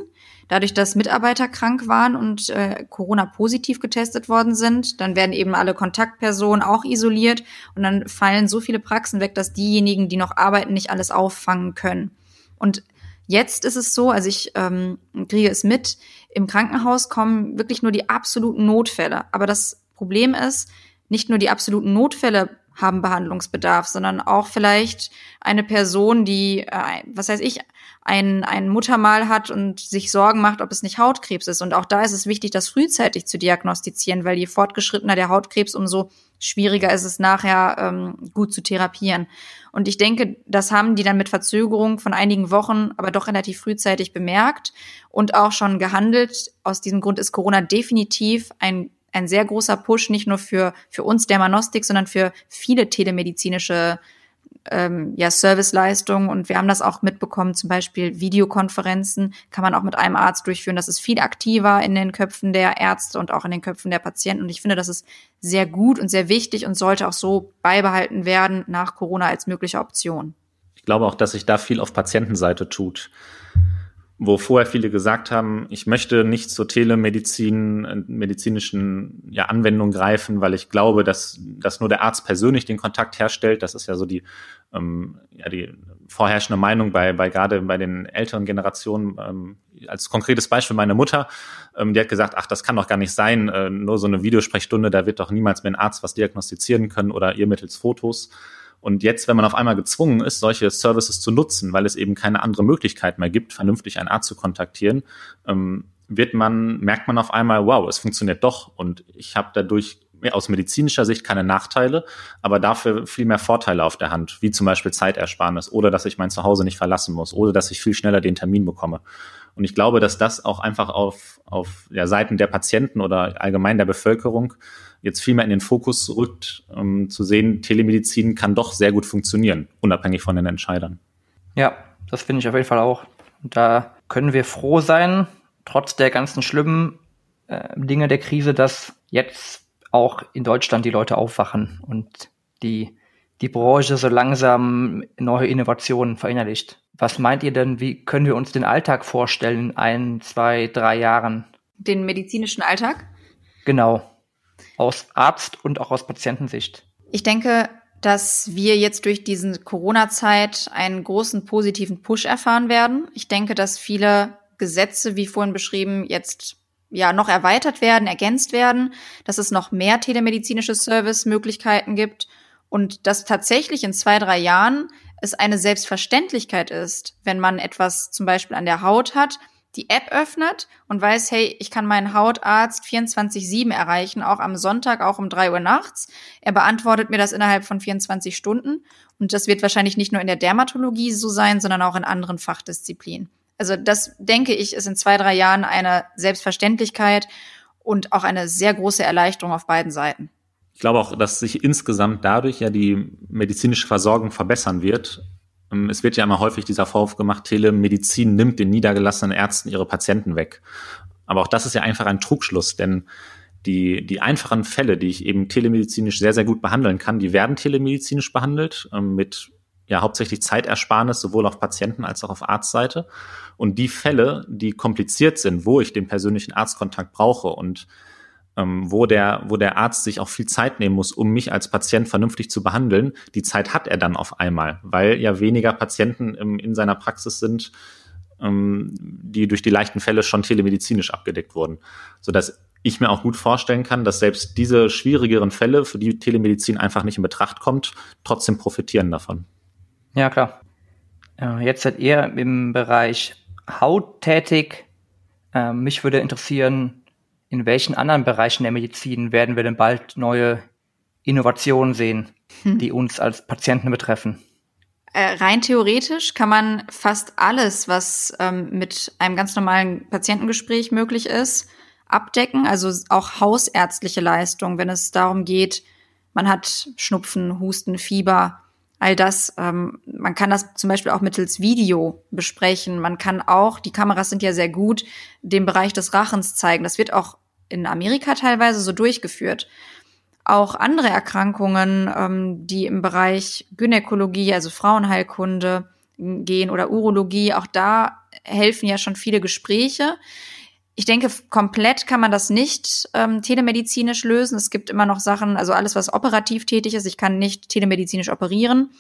dadurch, dass Mitarbeiter krank waren und äh, Corona positiv getestet worden sind. Dann werden eben alle Kontaktpersonen auch isoliert und dann fallen so viele Praxen weg, dass diejenigen, die noch arbeiten, nicht alles auffangen können. Und Jetzt ist es so, also ich ähm, kriege es mit, im Krankenhaus kommen wirklich nur die absoluten Notfälle. Aber das Problem ist, nicht nur die absoluten Notfälle haben Behandlungsbedarf, sondern auch vielleicht eine Person, die, äh, was weiß ich, ein, ein Muttermal hat und sich Sorgen macht, ob es nicht Hautkrebs ist. Und auch da ist es wichtig, das frühzeitig zu diagnostizieren, weil je fortgeschrittener der Hautkrebs, umso schwieriger ist es nachher ähm, gut zu therapieren. Und ich denke, das haben die dann mit Verzögerung von einigen Wochen, aber doch relativ frühzeitig bemerkt und auch schon gehandelt. Aus diesem Grund ist Corona definitiv ein ein sehr großer Push, nicht nur für, für uns Dermanostik, sondern für viele telemedizinische ähm, ja, Serviceleistungen und wir haben das auch mitbekommen, zum Beispiel Videokonferenzen kann man auch mit einem Arzt durchführen. Das ist viel aktiver in den Köpfen der Ärzte und auch in den Köpfen der Patienten. Und ich finde, das ist sehr gut und sehr wichtig und sollte auch so beibehalten werden nach Corona als mögliche Option. Ich glaube auch, dass sich da viel auf Patientenseite tut wo vorher viele gesagt haben, ich möchte nicht zur Telemedizin, äh, medizinischen ja, Anwendungen greifen, weil ich glaube, dass, dass nur der Arzt persönlich den Kontakt herstellt. Das ist ja so die, ähm, ja, die vorherrschende Meinung bei, bei gerade bei den älteren Generationen. Ähm, als konkretes Beispiel meine Mutter, ähm, die hat gesagt, ach, das kann doch gar nicht sein, äh, nur so eine Videosprechstunde, da wird doch niemals mehr ein Arzt was diagnostizieren können oder ihr mittels Fotos. Und jetzt, wenn man auf einmal gezwungen ist, solche Services zu nutzen, weil es eben keine andere Möglichkeit mehr gibt, vernünftig einen Arzt zu kontaktieren, ähm, wird man, merkt man auf einmal, wow, es funktioniert doch und ich habe dadurch aus medizinischer Sicht keine Nachteile, aber dafür viel mehr Vorteile auf der Hand, wie zum Beispiel Zeitersparnis oder dass ich mein Zuhause nicht verlassen muss oder dass ich viel schneller den Termin bekomme. Und ich glaube, dass das auch einfach auf, auf ja, Seiten der Patienten oder allgemein der Bevölkerung jetzt viel mehr in den Fokus rückt, um zu sehen, Telemedizin kann doch sehr gut funktionieren, unabhängig von den Entscheidern. Ja, das finde ich auf jeden Fall auch. Da können wir froh sein, trotz der ganzen schlimmen äh, Dinge der Krise, dass jetzt auch in Deutschland die Leute aufwachen und die, die Branche so langsam neue Innovationen verinnerlicht. Was meint ihr denn, wie können wir uns den Alltag vorstellen in ein, zwei, drei Jahren? Den medizinischen Alltag? Genau aus Arzt- und auch aus Patientensicht? Ich denke, dass wir jetzt durch diese Corona-Zeit einen großen positiven Push erfahren werden. Ich denke, dass viele Gesetze, wie vorhin beschrieben, jetzt ja noch erweitert werden, ergänzt werden, dass es noch mehr telemedizinische Service-Möglichkeiten gibt und dass tatsächlich in zwei, drei Jahren es eine Selbstverständlichkeit ist, wenn man etwas zum Beispiel an der Haut hat, die App öffnet und weiß, hey, ich kann meinen Hautarzt 24-7 erreichen, auch am Sonntag, auch um drei Uhr nachts. Er beantwortet mir das innerhalb von 24 Stunden. Und das wird wahrscheinlich nicht nur in der Dermatologie so sein, sondern auch in anderen Fachdisziplinen. Also das, denke ich, ist in zwei, drei Jahren eine Selbstverständlichkeit und auch eine sehr große Erleichterung auf beiden Seiten. Ich glaube auch, dass sich insgesamt dadurch ja die medizinische Versorgung verbessern wird ähm, es wird ja immer häufig dieser Vorwurf gemacht, Telemedizin nimmt den niedergelassenen Ärzten ihre Patienten weg. Aber auch das ist ja einfach ein Trugschluss, denn die, die einfachen Fälle, die ich eben telemedizinisch sehr, sehr gut behandeln kann, die werden telemedizinisch behandelt ähm, mit ja hauptsächlich Zeitersparnis sowohl auf Patienten als auch auf Arztseite. Und die Fälle, die kompliziert sind, wo ich den persönlichen Arztkontakt brauche und ähm, wo, der, wo der Arzt sich auch viel Zeit nehmen muss, um mich als Patient vernünftig zu behandeln. Die Zeit hat er dann auf einmal, weil ja weniger Patienten im, in seiner Praxis sind, ähm, die durch die leichten Fälle schon telemedizinisch abgedeckt wurden. Sodass ich mir auch gut vorstellen kann, dass selbst diese schwierigeren Fälle, für die Telemedizin einfach nicht in Betracht kommt, trotzdem profitieren davon. Ja, klar. Jetzt seid ihr im Bereich Haut tätig. Ähm, mich würde interessieren, in welchen anderen Bereichen der Medizin werden wir denn bald neue Innovationen sehen, hm. die uns als Patienten betreffen? Äh, rein theoretisch kann man fast alles, was ähm, mit einem ganz normalen Patientengespräch möglich ist, abdecken. Also auch hausärztliche Leistungen, wenn es darum geht, man hat Schnupfen, Husten, Fieber, all das. Ähm, man kann das zum Beispiel auch mittels Video besprechen. Man kann auch, die Kameras sind ja sehr gut, den Bereich des Rachens zeigen. Das wird auch in Amerika teilweise so durchgeführt. Auch andere Erkrankungen, ähm, die im Bereich Gynäkologie, also Frauenheilkunde gehen oder Urologie, auch da helfen ja schon viele Gespräche. Ich denke, komplett kann man das nicht ähm, telemedizinisch lösen. Es gibt immer noch Sachen, also alles, was operativ tätig ist. Ich kann nicht telemedizinisch operieren.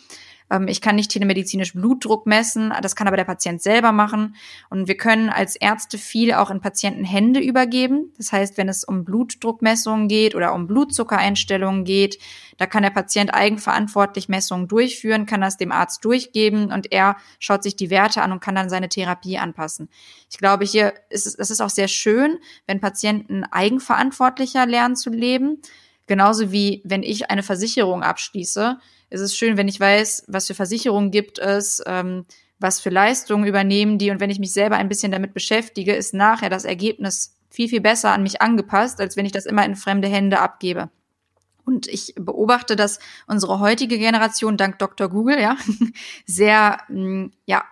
Ähm, ich kann nicht telemedizinisch Blutdruck messen, das kann aber der Patient selber machen. Und wir können als Ärzte viel auch in Patientenhände übergeben. Das heißt, wenn es um Blutdruckmessungen geht oder um Blutzuckereinstellungen geht, da kann der Patient eigenverantwortlich Messungen durchführen, kann das dem Arzt durchgeben und er schaut sich die Werte an und kann dann seine Therapie anpassen. Ich glaube, hier ist es, das ist auch sehr schön, wenn Patienten eigenverantwortlicher lernen zu leben. Genauso wie wenn ich eine Versicherung abschließe, es ist schön, wenn ich weiß, was für Versicherungen gibt es, ähm, was für Leistungen übernehmen die. Und wenn ich mich selber ein bisschen damit beschäftige, ist nachher das Ergebnis viel, viel besser an mich angepasst, als wenn ich das immer in fremde Hände abgebe. Und ich beobachte, dass unsere heutige Generation dank Dr. Google ja sehr mm, ja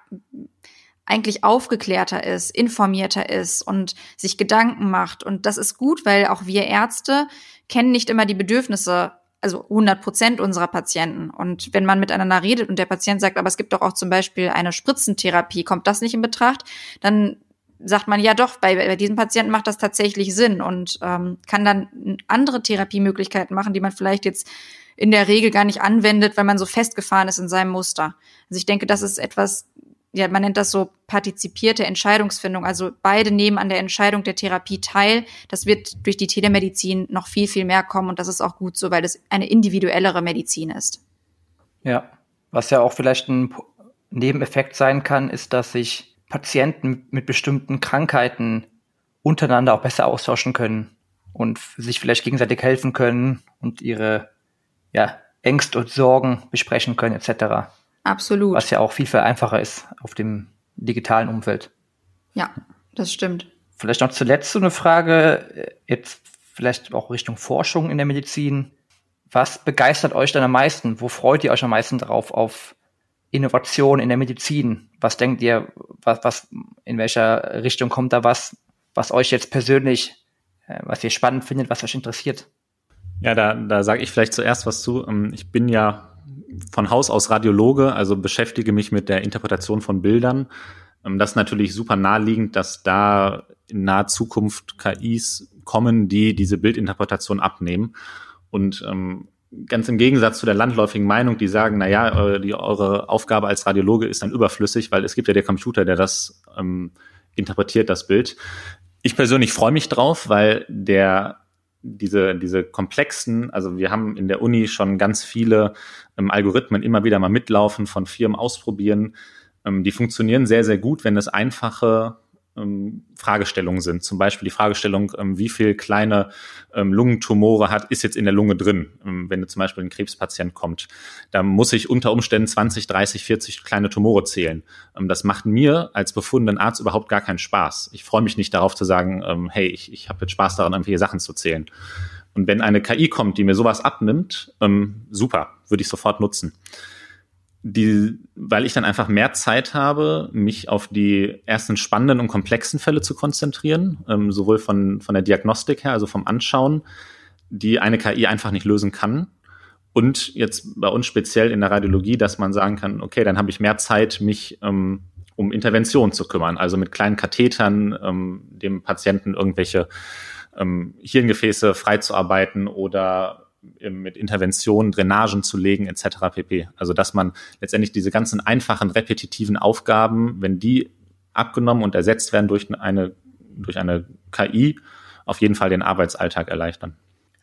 eigentlich aufgeklärter ist, informierter ist und sich Gedanken macht. Und das ist gut, weil auch wir Ärzte kennen nicht immer die Bedürfnisse, also 100 Prozent unserer Patienten. Und wenn man miteinander redet und der Patient sagt, aber es gibt doch auch zum Beispiel eine Spritzentherapie, kommt das nicht in Betracht, dann sagt man ja doch, bei, bei diesem Patienten macht das tatsächlich Sinn und ähm, kann dann andere Therapiemöglichkeiten machen, die man vielleicht jetzt in der Regel gar nicht anwendet, weil man so festgefahren ist in seinem Muster. Also ich denke, das ist etwas, ja, man nennt das so partizipierte Entscheidungsfindung. Also beide nehmen an der Entscheidung der Therapie teil. Das wird durch die Telemedizin noch viel, viel mehr kommen und das ist auch gut so, weil das eine individuellere Medizin ist. Ja, was ja auch vielleicht ein Nebeneffekt sein kann, ist, dass sich Patienten mit bestimmten Krankheiten untereinander auch besser austauschen können und sich vielleicht gegenseitig helfen können und ihre ja, Ängste und Sorgen besprechen können etc. Absolut. Was ja auch viel, viel einfacher ist auf dem digitalen Umfeld. Ja, das stimmt. Vielleicht noch zuletzt so eine Frage, äh, jetzt vielleicht auch Richtung Forschung in der Medizin. Was begeistert euch dann am meisten? Wo freut ihr euch am meisten drauf auf Innovation in der Medizin? Was denkt ihr, was, was, in welcher Richtung kommt da was, was euch jetzt persönlich, äh, was ihr spannend findet, was euch interessiert? Ja, da, da sage ich vielleicht zuerst was zu. Ähm, ich bin ja von Haus aus Radiologe, also beschäftige mich mit der Interpretation von Bildern. Ähm, das ist natürlich super naheliegend, dass da in naher Zukunft KIs kommen, die diese Bildinterpretation abnehmen. Und ähm, ganz im Gegensatz zu der landläufigen Meinung, die sagen, na ja, die, eure Aufgabe als Radiologe ist dann überflüssig, weil es gibt ja der Computer, der das ähm, interpretiert, das Bild. Ich persönlich freue mich drauf, weil der diese, diese komplexen, also wir haben in der Uni schon ganz viele ähm, Algorithmen immer wieder mal mitlaufen, von Firmen ausprobieren. Ähm, die funktionieren sehr, sehr gut, wenn es einfache ähm, Fragestellungen sind. Zum Beispiel die Fragestellung, ähm, wie viel kleine ähm, Lungentumore hat, ist jetzt in der Lunge drin. Ähm, wenn zum Beispiel ein Krebspatient kommt, da muss ich unter Umständen 20, 30, 40 kleine Tumore zählen. Ähm, das macht mir als befundenen Arzt überhaupt gar keinen Spaß. Ich freue mich nicht darauf zu sagen, ähm, hey, ich, ich habe jetzt Spaß daran, irgendwelche Sachen zu zählen. Und wenn eine KI kommt, die mir sowas abnimmt, super, würde ich sofort nutzen die, weil ich dann einfach mehr Zeit habe, mich auf die ersten spannenden und komplexen Fälle zu konzentrieren, ähm, sowohl von, von der Diagnostik her, also vom Anschauen, die eine KI einfach nicht lösen kann. Und jetzt bei uns speziell in der Radiologie, dass man sagen kann, okay, dann habe ich mehr Zeit, mich ähm, um Intervention zu kümmern, also mit kleinen Kathetern ähm, dem Patienten irgendwelche ähm, Hirngefäße freizuarbeiten oder mit Interventionen, Drainagen zu legen etc. pp. Also dass man letztendlich diese ganzen einfachen, repetitiven Aufgaben, wenn die abgenommen und ersetzt werden durch eine, durch eine KI, auf jeden Fall den Arbeitsalltag erleichtern.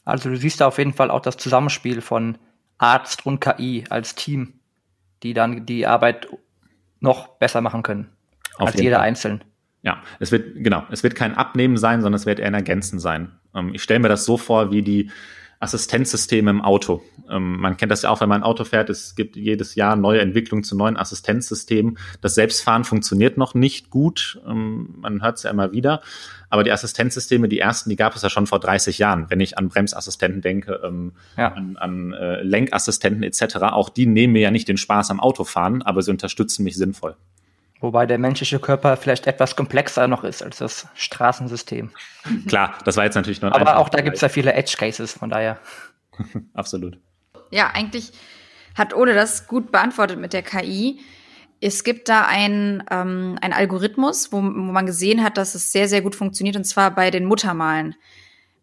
Also du siehst da auf jeden Fall auch das Zusammenspiel von Arzt und KI als Team, die dann die Arbeit noch besser machen können auf als jeder Fall. einzeln. Ja, es wird, genau, es wird kein Abnehmen sein, sondern es wird eher ein Ergänzen sein. Ähm, ich stelle mir das so vor, wie die Assistenzsysteme im Auto. Ähm, man kennt das ja auch, wenn man ein Auto fährt. Es gibt jedes Jahr neue Entwicklungen zu neuen Assistenzsystemen. Das Selbstfahren funktioniert noch nicht gut. Ähm, man hört es ja immer wieder. Aber die Assistenzsysteme, die ersten, die gab es ja schon vor 30 Jahren. Wenn ich an Bremsassistenten denke, ähm, ja. an, an äh, Lenkassistenten etc., auch die nehmen mir ja nicht den Spaß am Autofahren, aber sie unterstützen mich sinnvoll. Wobei der menschliche Körper vielleicht etwas komplexer noch ist als das Straßensystem. Klar, das war jetzt natürlich nur ein Aber auch da gibt es ja viele Edge Cases, von daher. Absolut. Ja, eigentlich hat Ole das gut beantwortet mit der KI. Es gibt da ein, ähm, ein Algorithmus, wo, wo man gesehen hat, dass es sehr, sehr gut funktioniert, und zwar bei den Muttermalen.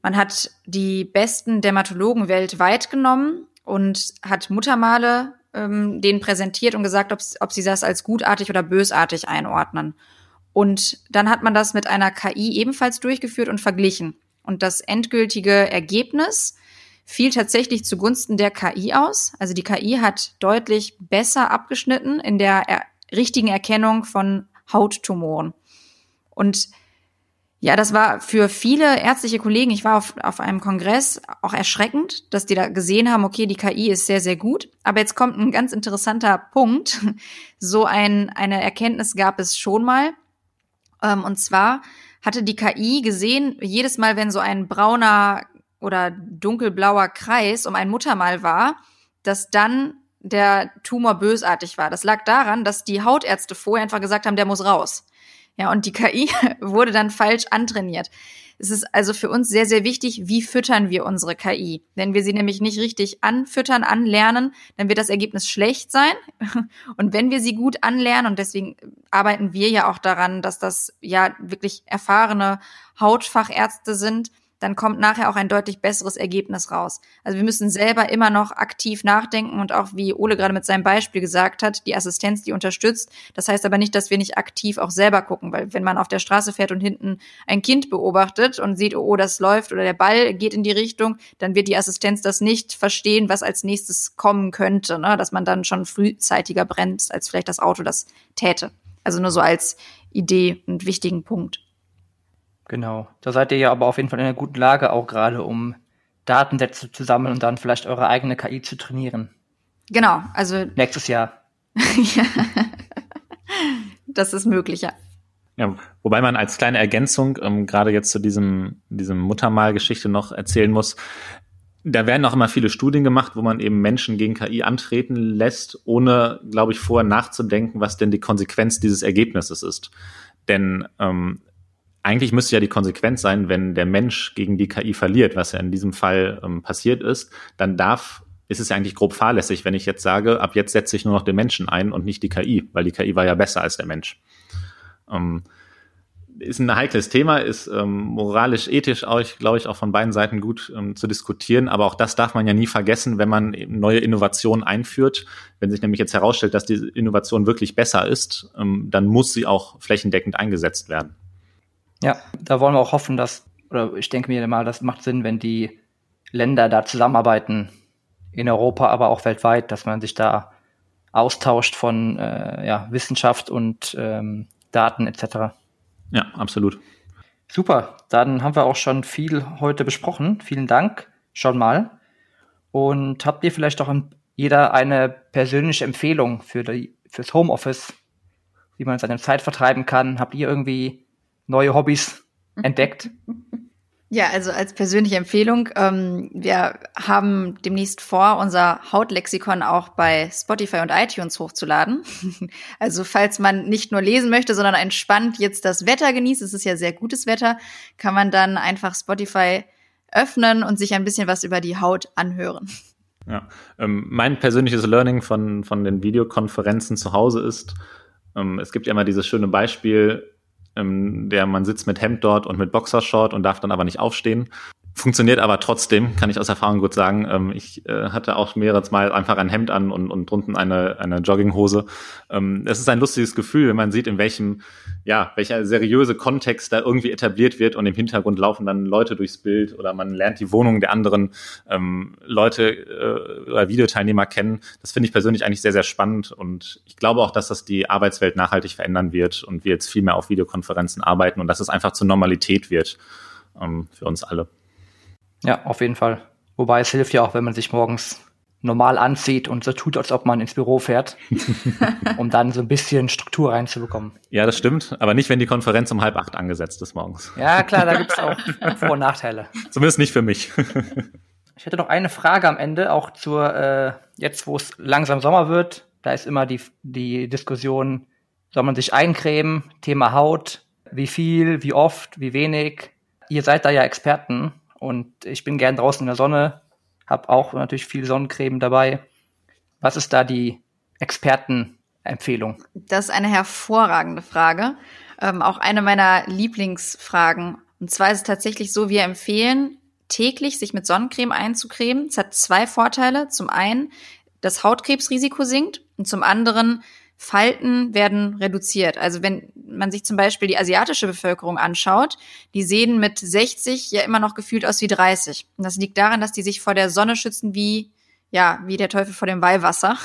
Man hat die besten Dermatologen weltweit genommen und hat Muttermale ähm, denen präsentiert und gesagt, ob, ob sie das als gutartig oder bösartig einordnen. Und dann hat man das mit einer KI ebenfalls durchgeführt und verglichen. Und das endgültige Ergebnis fiel tatsächlich zugunsten der KI aus. Also die KI hat deutlich besser abgeschnitten in der er richtigen Erkennung von Hauttumoren. Und ja, das war für viele ärztliche Kollegen, ich war auf, auf einem Kongress, auch erschreckend, dass die da gesehen haben, okay, die KI ist sehr, sehr gut. Aber jetzt kommt ein ganz interessanter Punkt. So ein, eine Erkenntnis gab es schon mal. Ähm, und zwar hatte die KI gesehen, jedes Mal, wenn so ein brauner oder dunkelblauer Kreis um ein Muttermal war, dass dann der Tumor bösartig war. Das lag daran, dass die Hautärzte vorher einfach gesagt haben, der muss raus. Ja, und die KI wurde dann falsch antrainiert. Es ist also für uns sehr, sehr wichtig, wie füttern wir unsere KI. Wenn wir sie nämlich nicht richtig anfüttern, anlernen, dann wird das Ergebnis schlecht sein. Und wenn wir sie gut anlernen, und deswegen arbeiten wir ja auch daran, dass das ja wirklich erfahrene Hautfachärzte sind, dann kommt nachher auch ein deutlich besseres Ergebnis raus. Also wir müssen selber immer noch aktiv nachdenken und auch, wie Ole gerade mit seinem Beispiel gesagt hat, die Assistenz, die unterstützt. Das heißt aber nicht, dass wir nicht aktiv auch selber gucken, weil wenn man auf der Straße fährt und hinten ein Kind beobachtet und sieht, oh, das läuft oder der Ball geht in die Richtung, dann wird die Assistenz das nicht verstehen, was als nächstes kommen könnte, ne? dass man dann schon frühzeitiger bremst, als vielleicht das Auto das täte. Also nur so als Idee und wichtigen Punkt. Genau. Da seid ihr ja aber auf jeden Fall in einer guten Lage, auch gerade um Datensätze zu sammeln und dann vielleicht eure eigene KI zu trainieren. Genau, also. Nächstes Jahr. ja. Das ist möglich, ja. Ja, wobei man als kleine Ergänzung ähm, gerade jetzt zu diesem, diesem Muttermalgeschichte noch erzählen muss, da werden auch immer viele Studien gemacht, wo man eben Menschen gegen KI antreten lässt, ohne, glaube ich, vorher nachzudenken, was denn die Konsequenz dieses Ergebnisses ist. Denn ähm, eigentlich müsste ja die Konsequenz sein, wenn der Mensch gegen die KI verliert, was ja in diesem Fall ähm, passiert ist, dann darf, ist es ja eigentlich grob fahrlässig, wenn ich jetzt sage, ab jetzt setze ich nur noch den Menschen ein und nicht die KI, weil die KI war ja besser als der Mensch. Ähm, ist ein heikles Thema, ist ähm, moralisch, ethisch auch, glaube ich, auch von beiden Seiten gut ähm, zu diskutieren. Aber auch das darf man ja nie vergessen, wenn man neue Innovationen einführt. Wenn sich nämlich jetzt herausstellt, dass die Innovation wirklich besser ist, ähm, dann muss sie auch flächendeckend eingesetzt werden. Ja, da wollen wir auch hoffen, dass, oder ich denke mir mal, das macht Sinn, wenn die Länder da zusammenarbeiten, in Europa, aber auch weltweit, dass man sich da austauscht von äh, ja, Wissenschaft und ähm, Daten etc. Ja, absolut. Super, dann haben wir auch schon viel heute besprochen. Vielen Dank schon mal. Und habt ihr vielleicht auch jeder eine persönliche Empfehlung für die, fürs Homeoffice, wie man seine Zeit vertreiben kann? Habt ihr irgendwie neue Hobbys entdeckt? Ja, also als persönliche Empfehlung, ähm, wir haben demnächst vor, unser Hautlexikon auch bei Spotify und iTunes hochzuladen. also falls man nicht nur lesen möchte, sondern entspannt jetzt das Wetter genießt, es ist ja sehr gutes Wetter, kann man dann einfach Spotify öffnen und sich ein bisschen was über die Haut anhören. Ja, ähm, mein persönliches Learning von, von den Videokonferenzen zu Hause ist, ähm, es gibt ja immer dieses schöne Beispiel, ähm, der man sitzt mit Hemd dort und mit Boxershort und darf dann aber nicht aufstehen. Funktioniert aber trotzdem, kann ich aus Erfahrung gut sagen. Ähm, ich äh, hatte auch mehrere Mal einfach ein Hemd an und, und drunten eine, eine Jogginghose. Ähm, es ist ein lustiges Gefühl, wenn man sieht, in welchem, ja, welcher seriöse Kontext da irgendwie etabliert wird und im Hintergrund laufen dann Leute durchs Bild oder man lernt die Wohnungen der anderen ähm, Leute äh, oder Videoteilnehmer kennen. Das finde ich persönlich eigentlich sehr, sehr spannend und ich glaube auch, dass das die Arbeitswelt nachhaltig verändern wird und wir jetzt viel mehr auf Videokonferenzen arbeiten und dass es einfach zur Normalität wird ähm, für uns alle. Ja, auf jeden Fall. Wobei es hilft ja auch, wenn man sich morgens normal anzieht und so tut, als ob man ins Büro fährt, um dann so ein bisschen Struktur reinzubekommen. Ja, das stimmt, aber nicht, wenn die Konferenz um halb acht angesetzt ist morgens. Ja, klar, da gibt es auch Vor- und Nachteile. Zumindest nicht für mich. ich hätte noch eine Frage am Ende, auch zur, äh, jetzt wo es langsam Sommer wird, da ist immer die, die Diskussion, soll man sich eincremen, Thema Haut, wie viel, wie oft, wie wenig. Ihr seid da ja Experten und ich bin gern draußen in der Sonne, habe auch natürlich viel Sonnencreme dabei. Was ist da die Expertenempfehlung? Das ist eine hervorragende Frage. Ähm, auch eine meiner Lieblingsfragen. Und zwar ist es tatsächlich so, wir empfehlen, täglich sich mit Sonnencreme einzucremen. Es hat zwei Vorteile. Zum einen, das Hautkrebsrisiko sinkt und zum anderen, Falten werden reduziert. Also wenn man sich zum Beispiel die asiatische Bevölkerung anschaut, die sehen mit 60 ja immer noch gefühlt aus wie 30. Und das liegt daran, dass die sich vor der Sonne schützen wie, ja, wie der Teufel vor dem Weihwasser.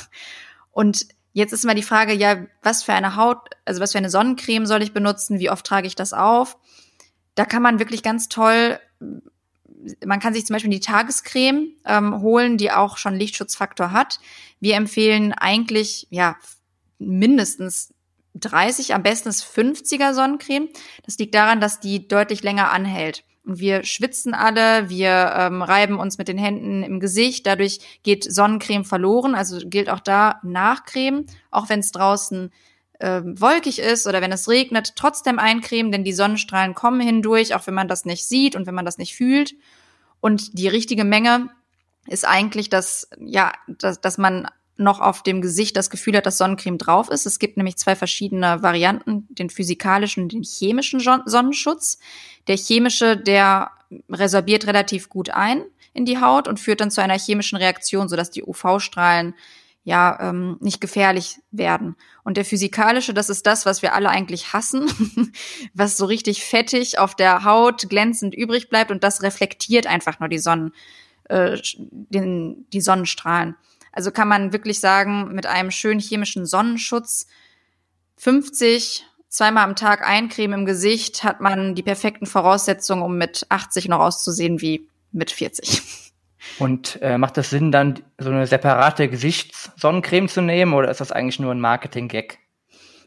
Und jetzt ist immer die Frage, ja, was für eine Haut, also was für eine Sonnencreme soll ich benutzen? Wie oft trage ich das auf? Da kann man wirklich ganz toll man kann sich zum Beispiel die Tagescreme ähm, holen, die auch schon Lichtschutzfaktor hat. Wir empfehlen eigentlich, ja, mindestens 30, am besten ist 50er Sonnencreme. Das liegt daran, dass die deutlich länger anhält. Und wir schwitzen alle, wir ähm, reiben uns mit den Händen im Gesicht, dadurch geht Sonnencreme verloren, also gilt auch da Nachcreme, auch wenn es draußen äh, wolkig ist oder wenn es regnet, trotzdem eincremen, denn die Sonnenstrahlen kommen hindurch, auch wenn man das nicht sieht und wenn man das nicht fühlt. Und die richtige Menge ist eigentlich, dass, ja, dass, dass man noch auf dem Gesicht das Gefühl hat, dass Sonnencreme drauf ist. Es gibt nämlich zwei verschiedene Varianten, den physikalischen und den chemischen Sonnenschutz. Der chemische, der resorbiert relativ gut ein in die Haut und führt dann zu einer chemischen Reaktion, sodass die UV-Strahlen ja ähm, nicht gefährlich werden. Und der physikalische, das ist das, was wir alle eigentlich hassen, was so richtig fettig auf der Haut glänzend übrig bleibt und das reflektiert einfach nur die Sonnen, äh, den, die Sonnenstrahlen. Also kann man wirklich sagen, mit einem schönen chemischen Sonnenschutz 50 zweimal am Tag eincremen im Gesicht hat man die perfekten Voraussetzungen, um mit 80 noch auszusehen wie mit 40. Und äh, macht es Sinn, dann so eine separate Gesichtssonnencreme zu nehmen oder ist das eigentlich nur ein Marketing-Gag?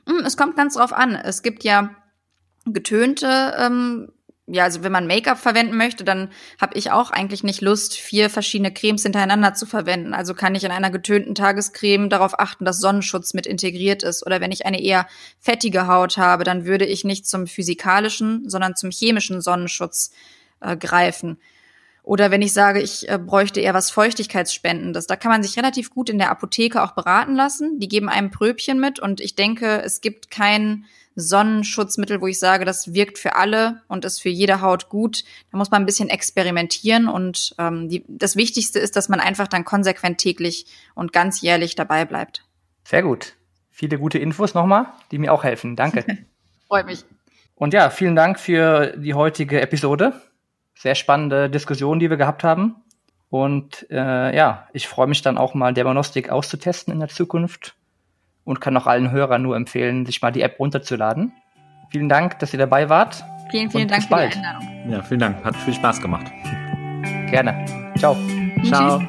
Hm, es kommt ganz drauf an. Es gibt ja getönte ähm, ja, also wenn man Make-up verwenden möchte, dann habe ich auch eigentlich nicht Lust, vier verschiedene Cremes hintereinander zu verwenden. Also kann ich in einer getönten Tagescreme darauf achten, dass Sonnenschutz mit integriert ist. Oder wenn ich eine eher fettige Haut habe, dann würde ich nicht zum physikalischen, sondern zum chemischen Sonnenschutz äh, greifen. Oder wenn ich sage, ich äh, bräuchte eher was Feuchtigkeitsspendendes, da kann man sich relativ gut in der Apotheke auch beraten lassen. Die geben einem Pröbchen mit und ich denke, es gibt kein Sonnenschutzmittel, wo ich sage, das wirkt für alle und ist für jede Haut gut. Da muss man ein bisschen experimentieren und ähm, die, das Wichtigste ist, dass man einfach dann konsequent täglich und ganz jährlich dabei bleibt. Sehr gut. Viele gute Infos nochmal, die mir auch helfen. Danke. Freut mich. Und ja, vielen Dank für die heutige Episode. Sehr spannende Diskussion, die wir gehabt haben. Und äh, ja, ich freue mich dann auch mal Dermanostik auszutesten in der Zukunft und kann auch allen Hörern nur empfehlen, sich mal die App runterzuladen. Vielen Dank, dass ihr dabei wart. Vielen, vielen Dank für bald. die Einladung. Ja, vielen Dank. Hat viel Spaß gemacht. Gerne. Ciao. Ciao.